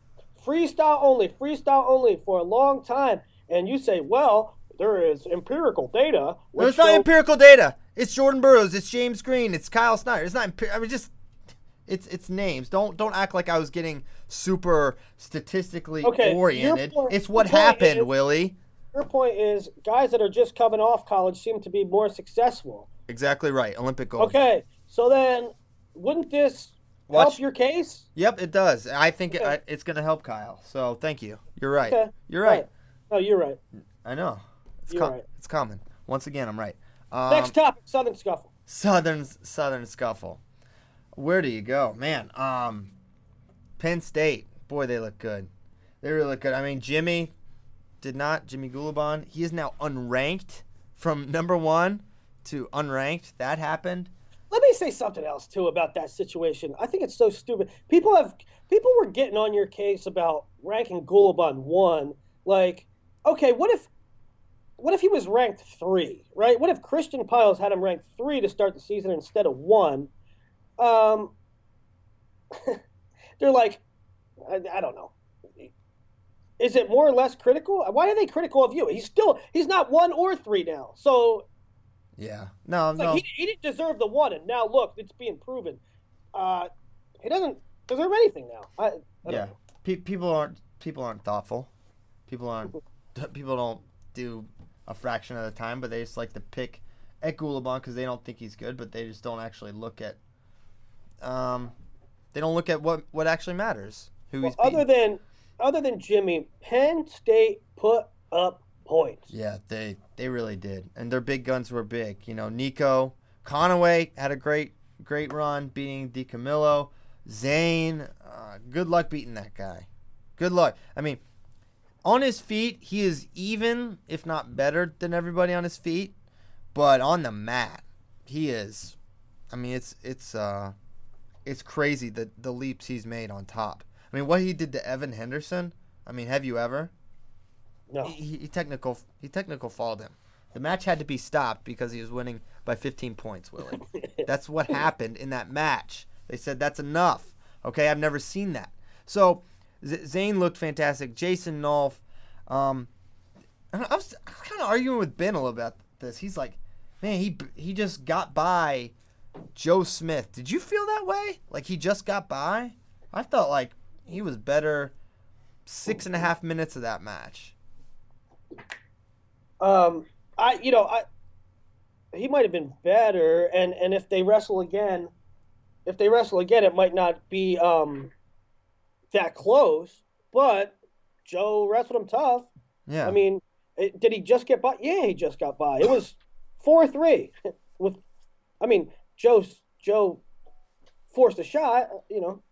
freestyle only, freestyle only for a long time. And you say, well, there is empirical data. No, it's not empirical data. It's Jordan Burroughs. It's James Green. It's Kyle Snyder. It's not. I mean, just it's it's names. Don't don't act like I was getting super statistically Okay, oriented. point- it's what happened, is- Willie. Your point is guys that are just coming off college seem to be more successful. Exactly right. Olympic gold. Okay, so then wouldn't this Watch- help your case? Yep, it does. I think it, Okay. I, it's going to help Kyle. So thank you. You're right. Okay. You're right. No, you're right. I know. It's You're com- right. It's common. Once again, I'm right. Um, Next topic: Southern Scuffle. Southern Southern Scuffle. Where do you go, man? Um, Penn State. Boy, they look good. They really look good. I mean, Jimmy did not. Jimmy Gulibon. He is now unranked from number one to unranked. That happened. Let me say something else too about that situation. I think it's so stupid. People have people were getting on your case about ranking Gulibon one. Like, okay, what if what if he was ranked three, right? What if Christian Pyles had him ranked three to start the season instead of one? Um, [laughs] they're like, I, I, don't know. Is it more or less critical? Why are they critical of you? He's still he's not one or three now. So yeah, no, no, like he, he, didn't deserve the one, and now look, it's being proven. Uh, he doesn't deserve anything now. I, I yeah, people aren't people aren't thoughtful. People aren't people [laughs] don't do a fraction of the time, but they just like to pick at Gulibon because they don't think he's good, but they just don't actually look at um, they don't look at what what actually matters. Who well, he's other than other than Jimmy, Penn State put up points. Yeah, they they really did, and their big guns were big. You know, Nico Conaway had a great great run beating DiCamillo. Zain, uh, good luck beating that guy. Good luck. I mean, on his feet, he is even, if not better than everybody on his feet. But on the mat, he is. I mean, it's it's uh, it's crazy the the leaps he's made on top. I mean, what he did to Evan Henderson. I mean, have you ever? No. He, he technical he technical fouled him. The match had to be stopped because he was winning by 15 points, Willie. [laughs] that's what happened in that match. They said that's enough. Okay, I've never seen that. So Z- Zain looked fantastic. Jason Nolf. Um, I was kind of arguing with Ben a little about this. He's like, man, he he just got by Joe Smith. Did you feel that way? Like he just got by? I felt like he was better six and a half minutes of that match. Um, I you know I he might have been better, and and if they wrestle again, if they wrestle again, it might not be um that close. But Joe wrestled him tough. Yeah. I mean, it, did he just get by? Yeah, he just got by. It was four three [laughs] with. I mean, Joe Joe forced a shot. You know,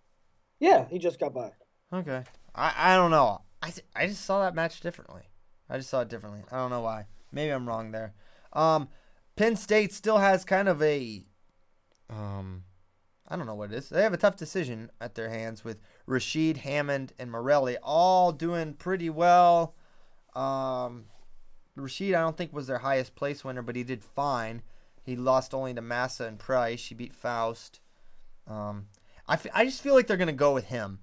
yeah, he just got by. Okay, I I don't know. I I just saw that match differently. I just saw it differently. I don't know why. Maybe I'm wrong there. Um, Penn State still has kind of a um, I don't know what it is. They have a tough decision at their hands with Rasheed Hammond and Morelli all doing pretty well. Um, Rasheed, I don't think was their highest place winner, but he did fine. He lost only to Massa and Price. She beat Faust. Um, I, f- I just feel like they're to go with him.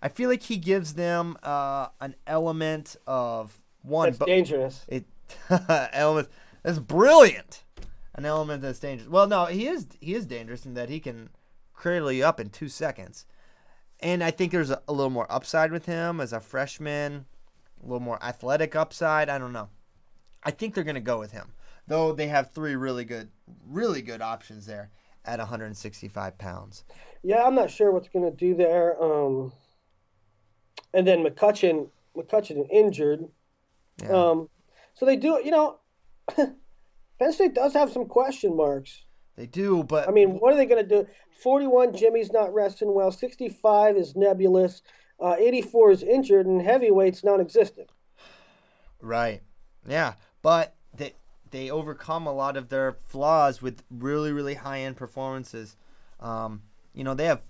I feel like he gives them uh, an element of one. That's dangerous. It [laughs] element that's brilliant. An element that's dangerous. Well, no, he is he is dangerous in that he can cradle you up in two seconds. And I think there's a, a little more upside with him as a freshman, a little more athletic upside. I don't know. I think they're going to go with him though they have three really good, really good options there at 165 pounds. Yeah, I'm not sure what's going to do there. Um, and then McCutcheon, McCutcheon injured. Yeah. Um, so they do, you know, [clears throat] Penn State does have some question marks. They do, but I mean, what are they going to do? 41, Jimmy's not resting well. 65 is nebulous. Uh, 84 is injured, and heavyweight's non-existent. Right. Yeah, but they they overcome a lot of their flaws with really really high end performances. Um, you know they have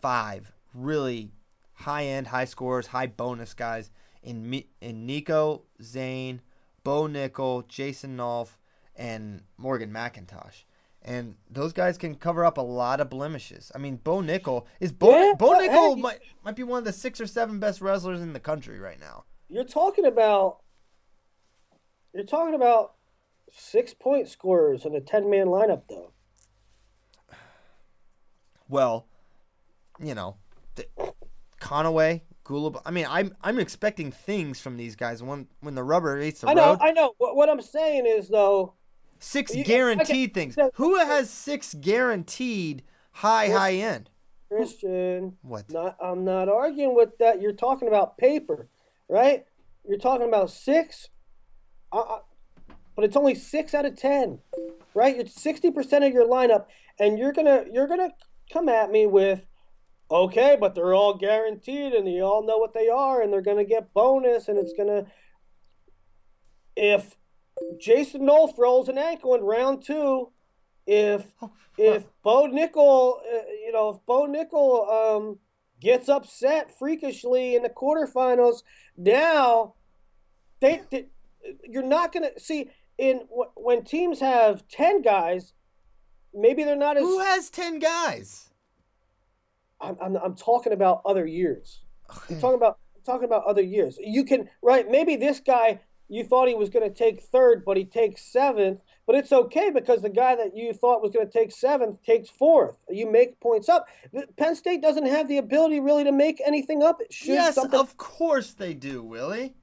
five really high end, high scores, high bonus guys in in Nico, Zain, Bo Nickal, Jason Nolf, and Morgan McIntosh. And those guys can cover up a lot of blemishes. I mean, Bo Nickal is Bo, yeah, Bo Nickal might might be one of the six or seven best wrestlers in the country right now. You're talking about you're talking about six point scorers in a 10 man lineup, though. Well, you know, the, Conaway, Gulab. I mean, I'm I'm expecting things from these guys when when the rubber hits the I know, road. I know. What, what I'm saying is though, six you, guaranteed things. Who has six guaranteed high Christian, high end? Christian. What? Not, I'm not arguing with that. You're talking about paper, right? You're talking about six. I, but it's only six out of ten, right? It's sixty percent of your lineup, and you're gonna you're gonna come at me with, okay, but they're all guaranteed, and you all know what they are, and they're gonna get bonus, and it's gonna. If Jason Nolf rolls an ankle in round two, if Oh, if Bo Nickal, uh, you know, if Bo Nickal um, gets upset freakishly in the quarterfinals, now they, they you're not gonna see in when teams have ten guys, maybe they're not as. Who has ten guys? I'm, I'm, I'm talking about other years. I'm talking about I'm talking about other years. You can right. Maybe this guy you thought he was going to take third, but he takes seventh. But it's okay because the guy that you thought was going to take seventh takes fourth. You make points up. Penn State doesn't have the ability really to make anything up. Should yes, something. of course they do, Willie.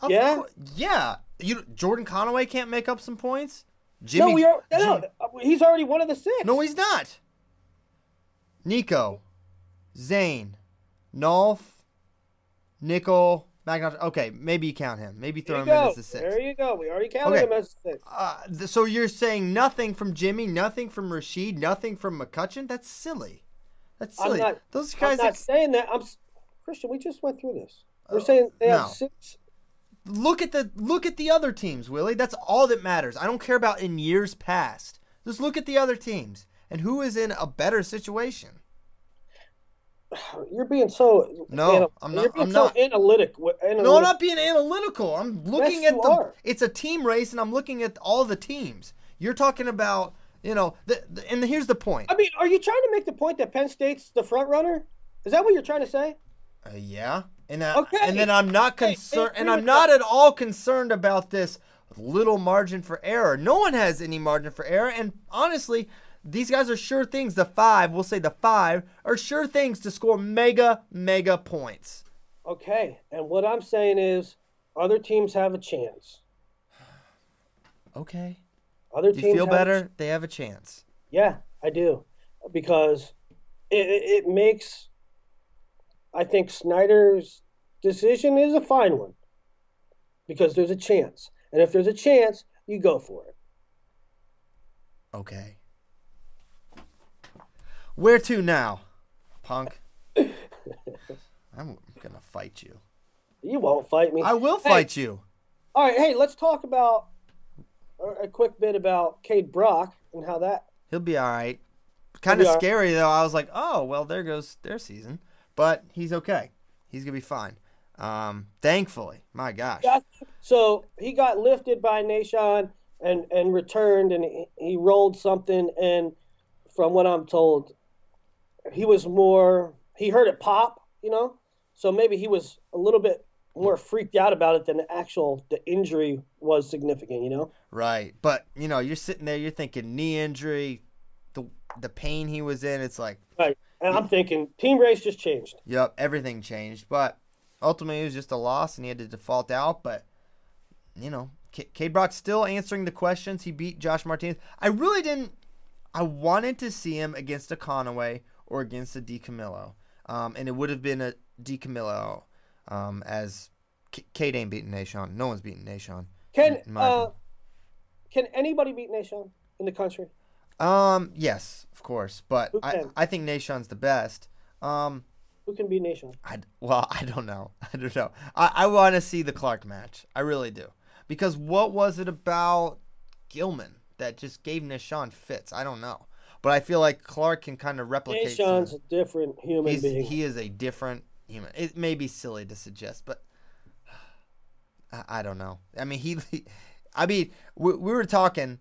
Of Yeah? cour- yeah. You Jordan Conaway can't make up some points. Jimmy. no, we are. No, Jim- no, he's already one of the six. No, he's not. Nico, Zain, Nolf, Nickal, Magnus. Okay, maybe you count him. Maybe throw him in go. as the six. There you go. We already counted Okay. him as a six. Uh, th- so you're saying nothing from Jimmy, nothing from Rasheed, nothing from McCutcheon? That's silly. That's I'm silly. not. Those I'm guys. not ex- saying that. I'm Christian. We just went through this. We're saying they no. have six. look at the look at the other teams, Willie. That's all that matters. I don't care about in years past. Just look at the other teams and who is in a better situation. [sighs] You're being so. No, anal- I'm not- You're being I'm so not. analytic. wi- No. I'm not being analytical. I'm looking Yes, at the. are. It's a team race, and I'm looking at all the teams. You're talking about, you know, the, the, and here's the point. I mean, are you trying to make the point that Penn State's the front runner? Is that what you're trying to say? Uh, yeah, and uh, Okay. and then I'm not concerned, and I'm not at all concerned about this little margin for error. No one has any margin for error, and honestly, these guys are sure things. The five, we'll say the five, are sure things to score mega mega points. Okay, and what I'm saying is, other teams have a chance. Okay, Other do you teams feel have a better? They have a chance. Yeah, I do, because it, it, it makes. I think Snyder's decision is a fine one, because there's a chance, and if there's a chance, you go for it. Okay. Where to now, punk? [laughs] I'm gonna fight you. You won't fight me. I will Hey, fight you. All right, hey, let's talk about a quick bit about Kaid Brock and how that. He'll be all right. Kind of all right. scary though. I was like, oh well, there goes their season, but he's okay. He's gonna be fine. Um, thankfully, my gosh. So he got lifted by Nahshon and and returned, and he, he rolled something. And from what I'm told, he was more. He heard it pop, you know. So maybe he was a little bit more freaked out about it than the actual the injury was significant, you know. Right, but you know, you're sitting there, you're thinking knee injury, the the pain he was in. It's like, Right. And I'm thinking team race just changed. yep, everything changed. But ultimately, it was just a loss, and he had to default out. But you know, K- Kaid Brock's still answering the questions. He beat Josh Martinez. I really didn't. I wanted to see him against a Conaway or against a DiCamillo, um, and it would have been a DiCamillo, um, as K- Kaid ain't beating Nahshon. No one's beating Nahshon. Can uh, can anybody beat Nahshon in the country? Um, yes, of course, but I. I think Nahshon's the best. Um, Who can beat Nahshon? I well, [laughs] I don't know. [laughs] I don't know. I, I want to see the Clark match. I really do. Because what was it about Gilman that just gave Nahshon fits? I don't know. But I feel like Clark can kind of replicate. some- a different human being. he is a different human. It may be silly to suggest, but I, I don't know. I mean, he. I mean, we, we were talking,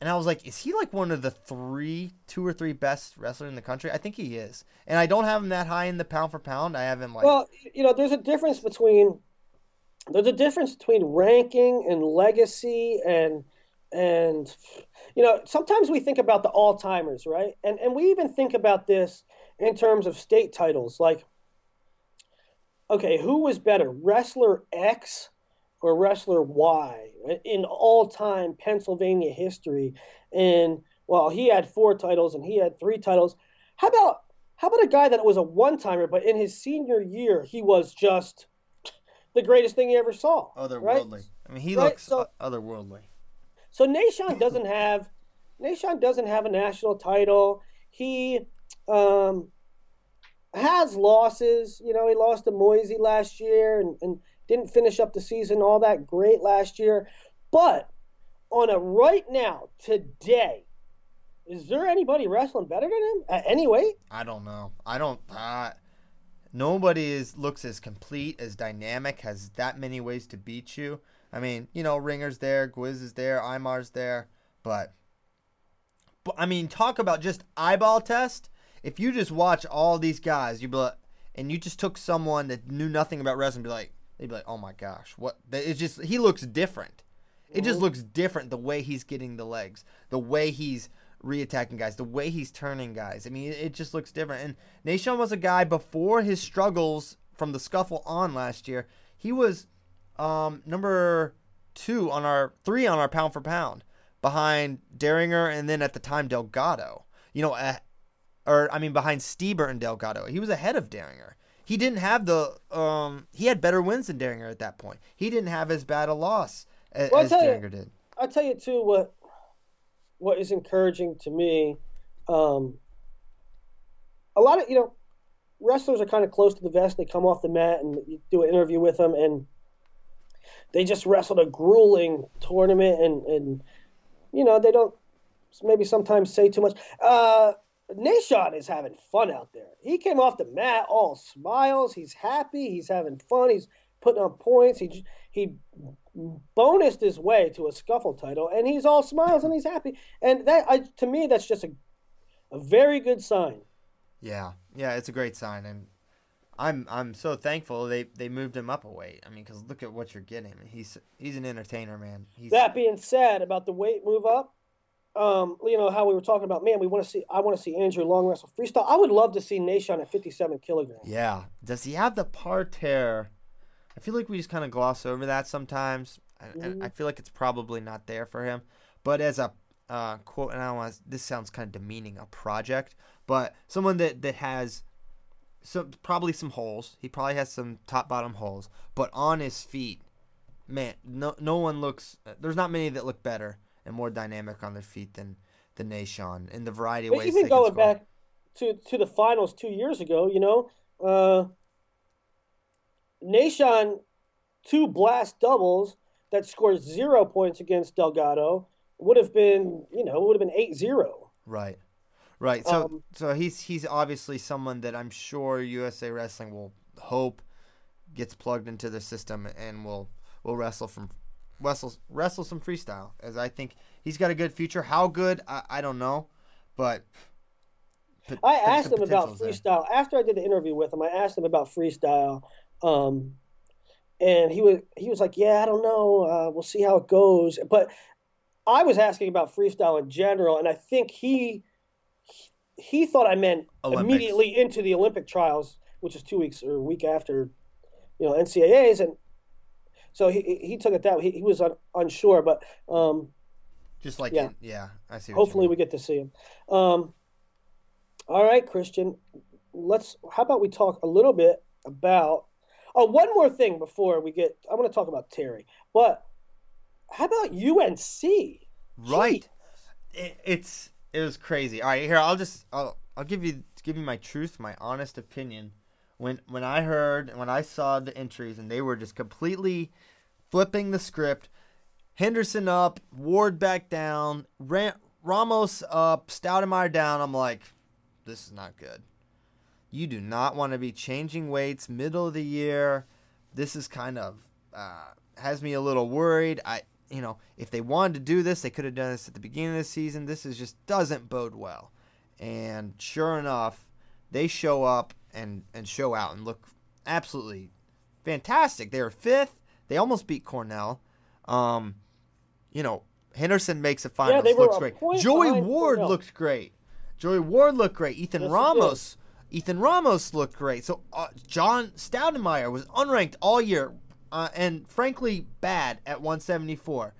and I was like, is he like one of the three, two or three best wrestlers in the country? I think he is. And I don't have him that high in the pound for pound. I have him like. Well, you know, there's a difference between there's a difference between ranking and legacy and and you know, sometimes we think about the all-timers, right? And and we even think about this in terms of state titles like okay, who was better, wrestler X or wrestler Y in all-time Pennsylvania history? And well, he had four titles and he had three titles. How about how about a guy that was a one-timer, but in his senior year he was just the greatest thing you ever saw? right? otherworldly. I mean, he Right, looks so- otherworldly. So Nahshon doesn't have Nahshon doesn't have a national title. He um, has losses. You know, he lost to Moisey last year and, and didn't finish up the season all that great last year. But on a right now, today, Is there anybody wrestling better than him at any weight? I don't know. I don't. Uh, nobody is looks as complete, as dynamic, has that many ways to beat you. I mean, you know, Ringer's there, Gwiz is there, Imar's there, but, but I mean, talk about just eyeball test. If you just watch all these guys, you be like, and you just took someone that knew nothing about wrestling, be like, they'd be like, oh my gosh, what? It's just he looks different. It just mm-hmm. looks different the way he's getting the legs, the way he's reattacking guys, the way he's turning guys. I mean, it just looks different. And Nahshon was a guy before his struggles from the scuffle on last year. He was um, number two on our three on our pound for pound behind Dieringer and then at the time Delgado. You know, uh, or I mean behind Stieber and Delgado. He was ahead of Dieringer. He didn't have the um, he had better wins than Dieringer at that point. He didn't have as bad a loss as, Well, as tell you- Dieringer did. I'll tell you too what what is encouraging to me. Um, a lot of you know wrestlers are kind of close to the vest. They come off the mat and you do an interview with them, and they just wrestled a grueling tournament, and and you know they don't maybe sometimes say too much. Uh, Nahshon is having fun out there. He came off the mat all smiles. He's happy. He's having fun. He's putting on points. He he bonused his way to a scuffle title, and he's all smiles and he's happy. And that, I, to me, that's just a, a very good sign. Yeah, yeah, it's a great sign, and I'm I'm so thankful they they moved him up a weight. I mean, because look at what you're getting. He's he's an entertainer, man. He's That being said, about the weight move up, um, you know how we were talking about, man, we want to see. I want to see Andrew Long wrestle freestyle. I would love to see Nahshon at 57 kilograms. yeah. Does he have the parterre? I feel like we just kind of gloss over that sometimes, and, and I feel like it's probably not there for him. But as a uh, quote, and I don't want this sounds kind of demeaning, a project, but someone that that has some probably some holes. He probably has some top bottom holes, but on his feet, man, no no one looks. There's not many that look better and more dynamic on their feet than than Nahshon in the variety of But ways. even going back to to the finals two years ago, you know, uh, Nahshon two blast doubles that scored zero points against Delgado would have been, you know, would have been 8-0. Right. Right. So Um, so he's he's obviously someone that I'm sure USA Wrestling will hope gets plugged into the system and will will wrestle from wrestle wrestle some freestyle as I think he's got a good future. How good I, I don't know, but but I asked him about potential's there. freestyle after I did the interview with him. I asked him about freestyle, um, and he was he was like, "Yeah, I don't know. Uh, we'll see how it goes." But I was asking about freestyle in general, and I think he he, thought I meant Olympics. immediately into the Olympic trials, which is two weeks or a week after, you know, NCAA's, and so he he took it that way. He, he was un, unsure, but um, Just like Yeah. in- yeah, I see. Hopefully we get to see him. Um, all right, Christian. Let's. How about we talk a little bit about? Oh, one more thing before we get. I want to talk about Terry, but how about UNC? Right. It, it's it was crazy. All right, here I'll just I'll I'll give you give you my truth, my honest opinion. When when I heard when I saw the entries and they were just completely flipping the script, Henderson up, Ward back down, Ram, Ramos up, Staudenmayer down. I'm like, this is not good. You do not want to be changing weights middle of the year. This is kind of uh, has me a little worried. I, you know, if they wanted to do this, they could have done this at the beginning of the season. This is just doesn't bode well. And sure enough, they show up and and show out and look absolutely fantastic. They were fifth. They almost beat Cornell. Um, you know, Henderson makes a finals. were looks great. Joey Ward Cornell. looked great. Joey Ward looked great. Ethan Yes, Ramos. Ethan Ramos looked great. So uh, John Staudenmayer was unranked all year, uh, and frankly bad at 174.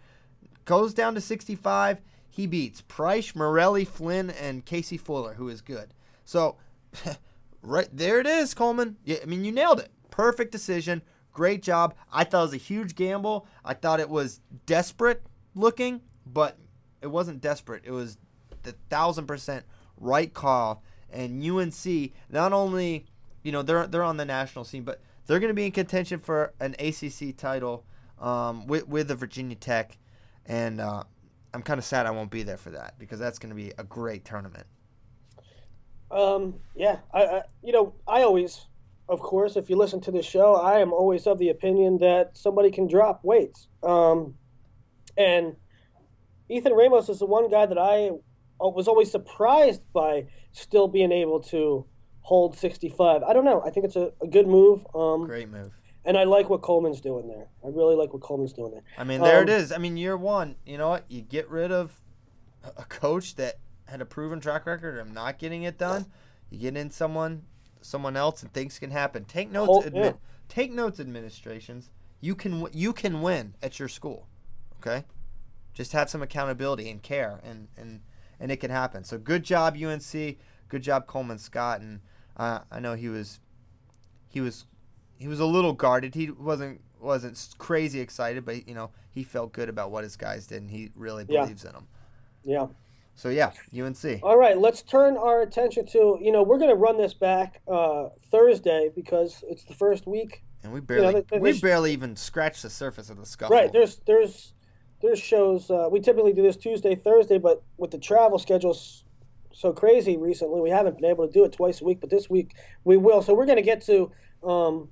Goes down to 65. He beats Price, Morelli, Flynn, and Casey Fuller, who is good. So, [laughs] right there it is, Coleman. Yeah, I mean, you nailed it. Perfect decision. Great job. I thought it was a huge gamble. I thought it was desperate looking, but it wasn't desperate. It was the thousand percent right call. And UNC not only, you know, they're they're on the national scene, but they're going to be in contention for an ACC title um, with with the Virginia Tech, and uh, I'm kind of sad I won't be there for that because that's going to be a great tournament. Um, yeah, I, I, you know, I always, of course, if you listen to the show, I am always of the opinion that somebody can drop weights. Um, and Ethan Ramos is the one guy that I uh, was always surprised by still being able to hold 65. I don't know. I think it's a, a good move. Um, Great move. And I like what Coleman's doing there. I really like what Coleman's doing there. I mean, there Um, it is. I mean, year one. You know what? You get rid of a coach that had a proven track record of not getting it done. You get in someone, someone else, and things can happen. Take notes. Whole- admi- yeah. Take notes, administrations. You can you can win at your school. Okay, just have some accountability and care, and and and it can happen. So good job UNC. Good job Coleman Scott, and uh, I know he was he was he was a little guarded. He wasn't wasn't crazy excited, but you know he felt good about what his guys did, and he really Yeah. believes in them. Yeah. So yeah, UNC. All right, let's turn our attention to, you know, we're going to run this back uh, Thursday because it's the first week. And we barely there- we there's- barely even scratched the surface of the scuffle. Right. There's there's there's shows. Uh, we typically do this Tuesday, Thursday, but with the travel schedules so crazy recently, we haven't been able to do it twice a week. But this week we will. So we're going to get to um,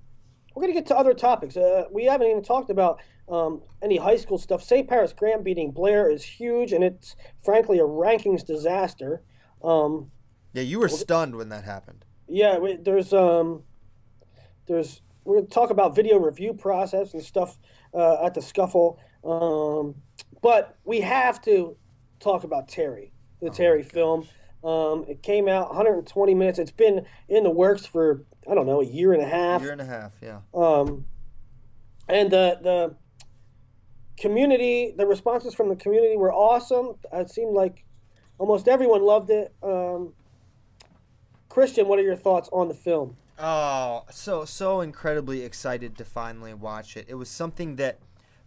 we're going to get to other topics. Uh, we haven't even talked about um, any high school stuff. St. Paris Graham beating Blair is huge, and it's frankly a rankings disaster. Um, yeah, you were stunned when that happened. yeah, we, there's um, there's we're gonna talk about video review process and stuff uh, at the scuffle, um, but we have to talk about Terry, the Terry film. Um, it came out 120 minutes. It's been in the works for I don't know a year and a half. Year and a half, yeah. Um, and the the community, the responses from the community were awesome. It seemed like almost everyone loved it. Um, Christian, what are your thoughts on the film? Oh, so so incredibly excited to finally watch it. It was something that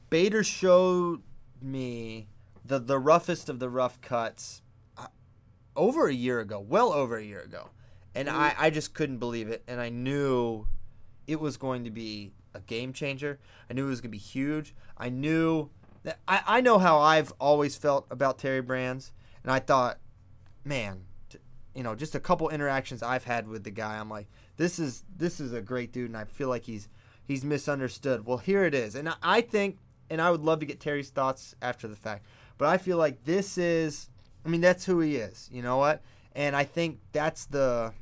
Bader showed me the the roughest of the rough cuts over a year ago, well over a year ago, and mm. I I just couldn't believe it, and I knew it was going to be a game changer. I knew it was going to be huge. I knew that I I know how I've always felt about Terry Brands, and I thought, man, t- you know, just a couple interactions I've had with the guy, I'm like, this is this is a great dude, and I feel like he's he's misunderstood. Well, here it is, and I, I think, and I would love to get Terry's thoughts after the fact, but I feel like this is, I mean, that's who he is. You know what? And I think that's the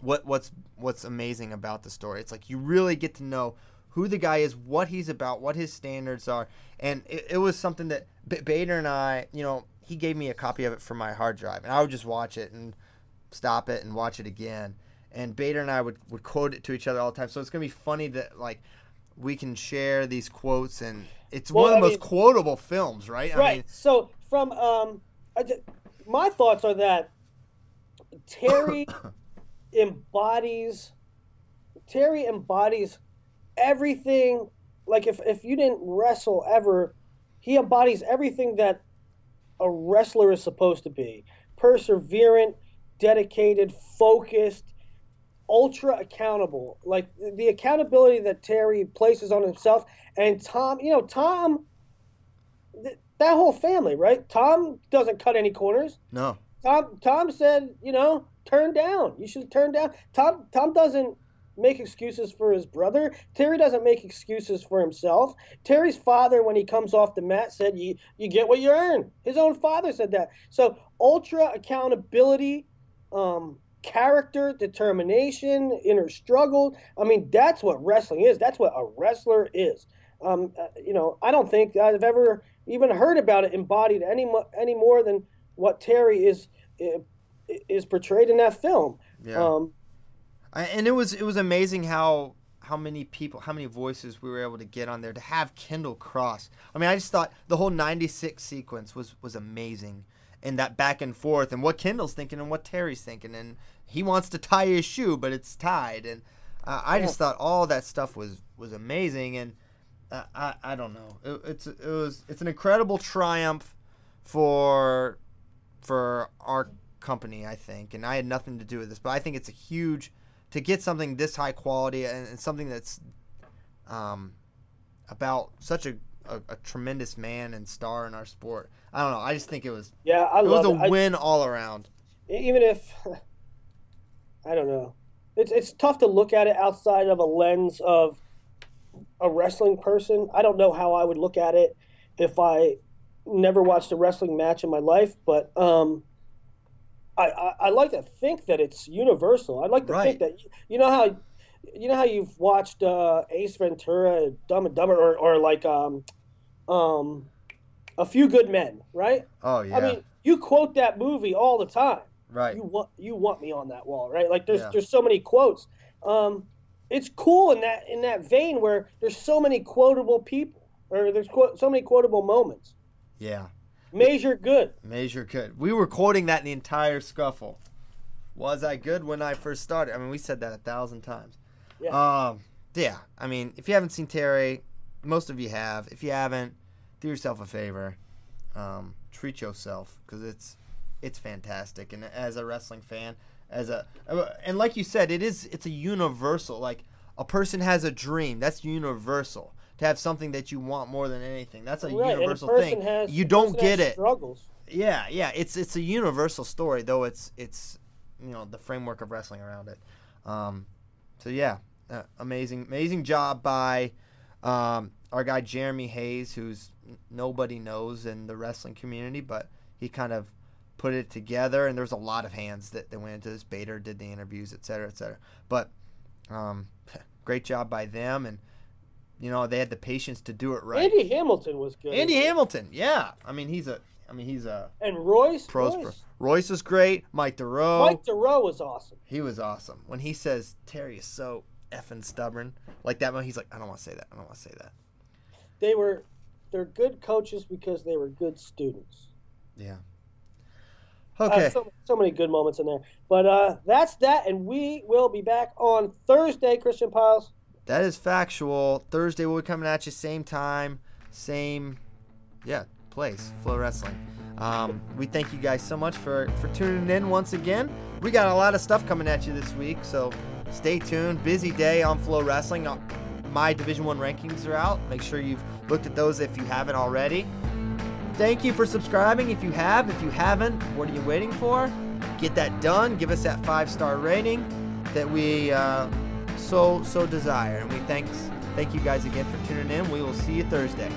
what what's what's amazing about the story. It's like you really get to know who the guy is, what he's about, what his standards are, and it, it was something that B- Bader and I, you know, he gave me a copy of it for my hard drive, and I would just watch it and stop it and watch it again. And Bader and I would, would quote it to each other all the time. So it's gonna be funny that like we can share these quotes, and it's Well, one of the I most mean- quotable films, right? I right. mean, so from um, I ju- my thoughts are that Terry [coughs] embodies Terry embodies everything. Like if if you didn't wrestle ever, he embodies everything that a wrestler is supposed to be: perseverant, dedicated, focused, ultra accountable. Like the accountability that Terry places on himself, and Tom. You know, Tom that whole family, right? Tom doesn't cut any corners. no, Tom Tom said, you know, turn down. You should turn down. Tom Tom doesn't make excuses for his brother. Terry doesn't make excuses for himself. Terry's father, when he comes off the mat, said, "You you get what you earn." His own father said that. So ultra accountability, um, character, determination, inner struggle. I mean, that's what wrestling is. That's what a wrestler is. Um, uh, you know, I don't think I've ever even heard about it embodied any any more than what Terry is is portrayed in that film. yeah. Um, I, and it was it was amazing how how many people how many voices we were able to get on there to have Kendall Cross. I mean, I just thought the whole 96 sequence was was amazing and that back and forth and what Kendall's thinking and what Terry's thinking and he wants to tie his shoe but it's tied and uh, I just thought all that stuff was was amazing and uh, I I don't know. It, it's it was it's an incredible triumph for for our company, I think, and I had nothing to do with this, but I think it's a huge to get something this high quality and, and something that's um, about such a, a, a tremendous man and star in our sport. I don't know. I just think it was Yeah, I it was a it. I- win all around. even if [laughs] I don't know, it's it's tough to look at it outside of a lens of a wrestling person. I don't know how I would look at it if I never watched a wrestling match in my life, but um, I, I I like to think that it's universal. I like to Right. think that you know how you know how you've watched uh, Ace Ventura, Dumb and Dumber, or, or like um, um, a few good men, right? Oh yeah, I mean, you quote that movie all the time right. you want you want me on that wall, right? Like there's Yeah. there's so many quotes. Um, it's cool in that in that vein where there's so many quotable people, or there's quote, so many quotable moments. Yeah, Measure good. Major good. We were quoting that in the entire scuffle. Was I good when I first started? I mean, we said that a thousand times. Yeah. Um, yeah. I mean, if you haven't seen Terry, most of you have. If you haven't, do yourself a favor. Um, treat yourself because it's it's fantastic. And as a wrestling fan, as a and like you said, it is it's a universal. Like a person has a dream. That's universal. To have something that you want more than anything. That's a right. And a universal thing. has you don't get it. Struggles. Yeah, yeah, it's it's a universal story, though it's it's you know the framework of wrestling around it. Um, so yeah, uh, amazing amazing job by um, our guy Jeremy Hayes, who's nobody knows in the wrestling community, but he kind of put it together, and there's a lot of hands that, that went into this. Bader did the interviews, et cetera, et cetera. But um, [laughs] great job by them, and you know they had the patience to do it right. Andy Hamilton was good. Andy Hamilton, yeah. I mean, he's a, I mean, he's a and Royce. pros. Royce. Royce was great. Mike Duroe, Mike Duroe was awesome. he was awesome. When he says Terry is so effing stubborn, like that he's like, I don't want to say that. I don't want to say that. They were they're good coaches because they were good students. Yeah. Uh, Okay. so, so many good moments in there. But uh, that's that, and we will be back on Thursday, Christian Pyles. that is factual. Thursday we'll be coming at you same time, same, yeah, place. FloWrestling. Um, we thank you guys so much for for tuning in once again. We got a lot of stuff coming at you this week, so stay tuned. Busy day on FloWrestling. Uh, My Division One rankings are out. Make sure you've looked at those if you haven't already. Thank you for subscribing. If you have, if you haven't, what are you waiting for? Get that done. Give us that five star rating that we uh, so so desire. And we thanks thank you guys again for tuning in. We will see you Thursday.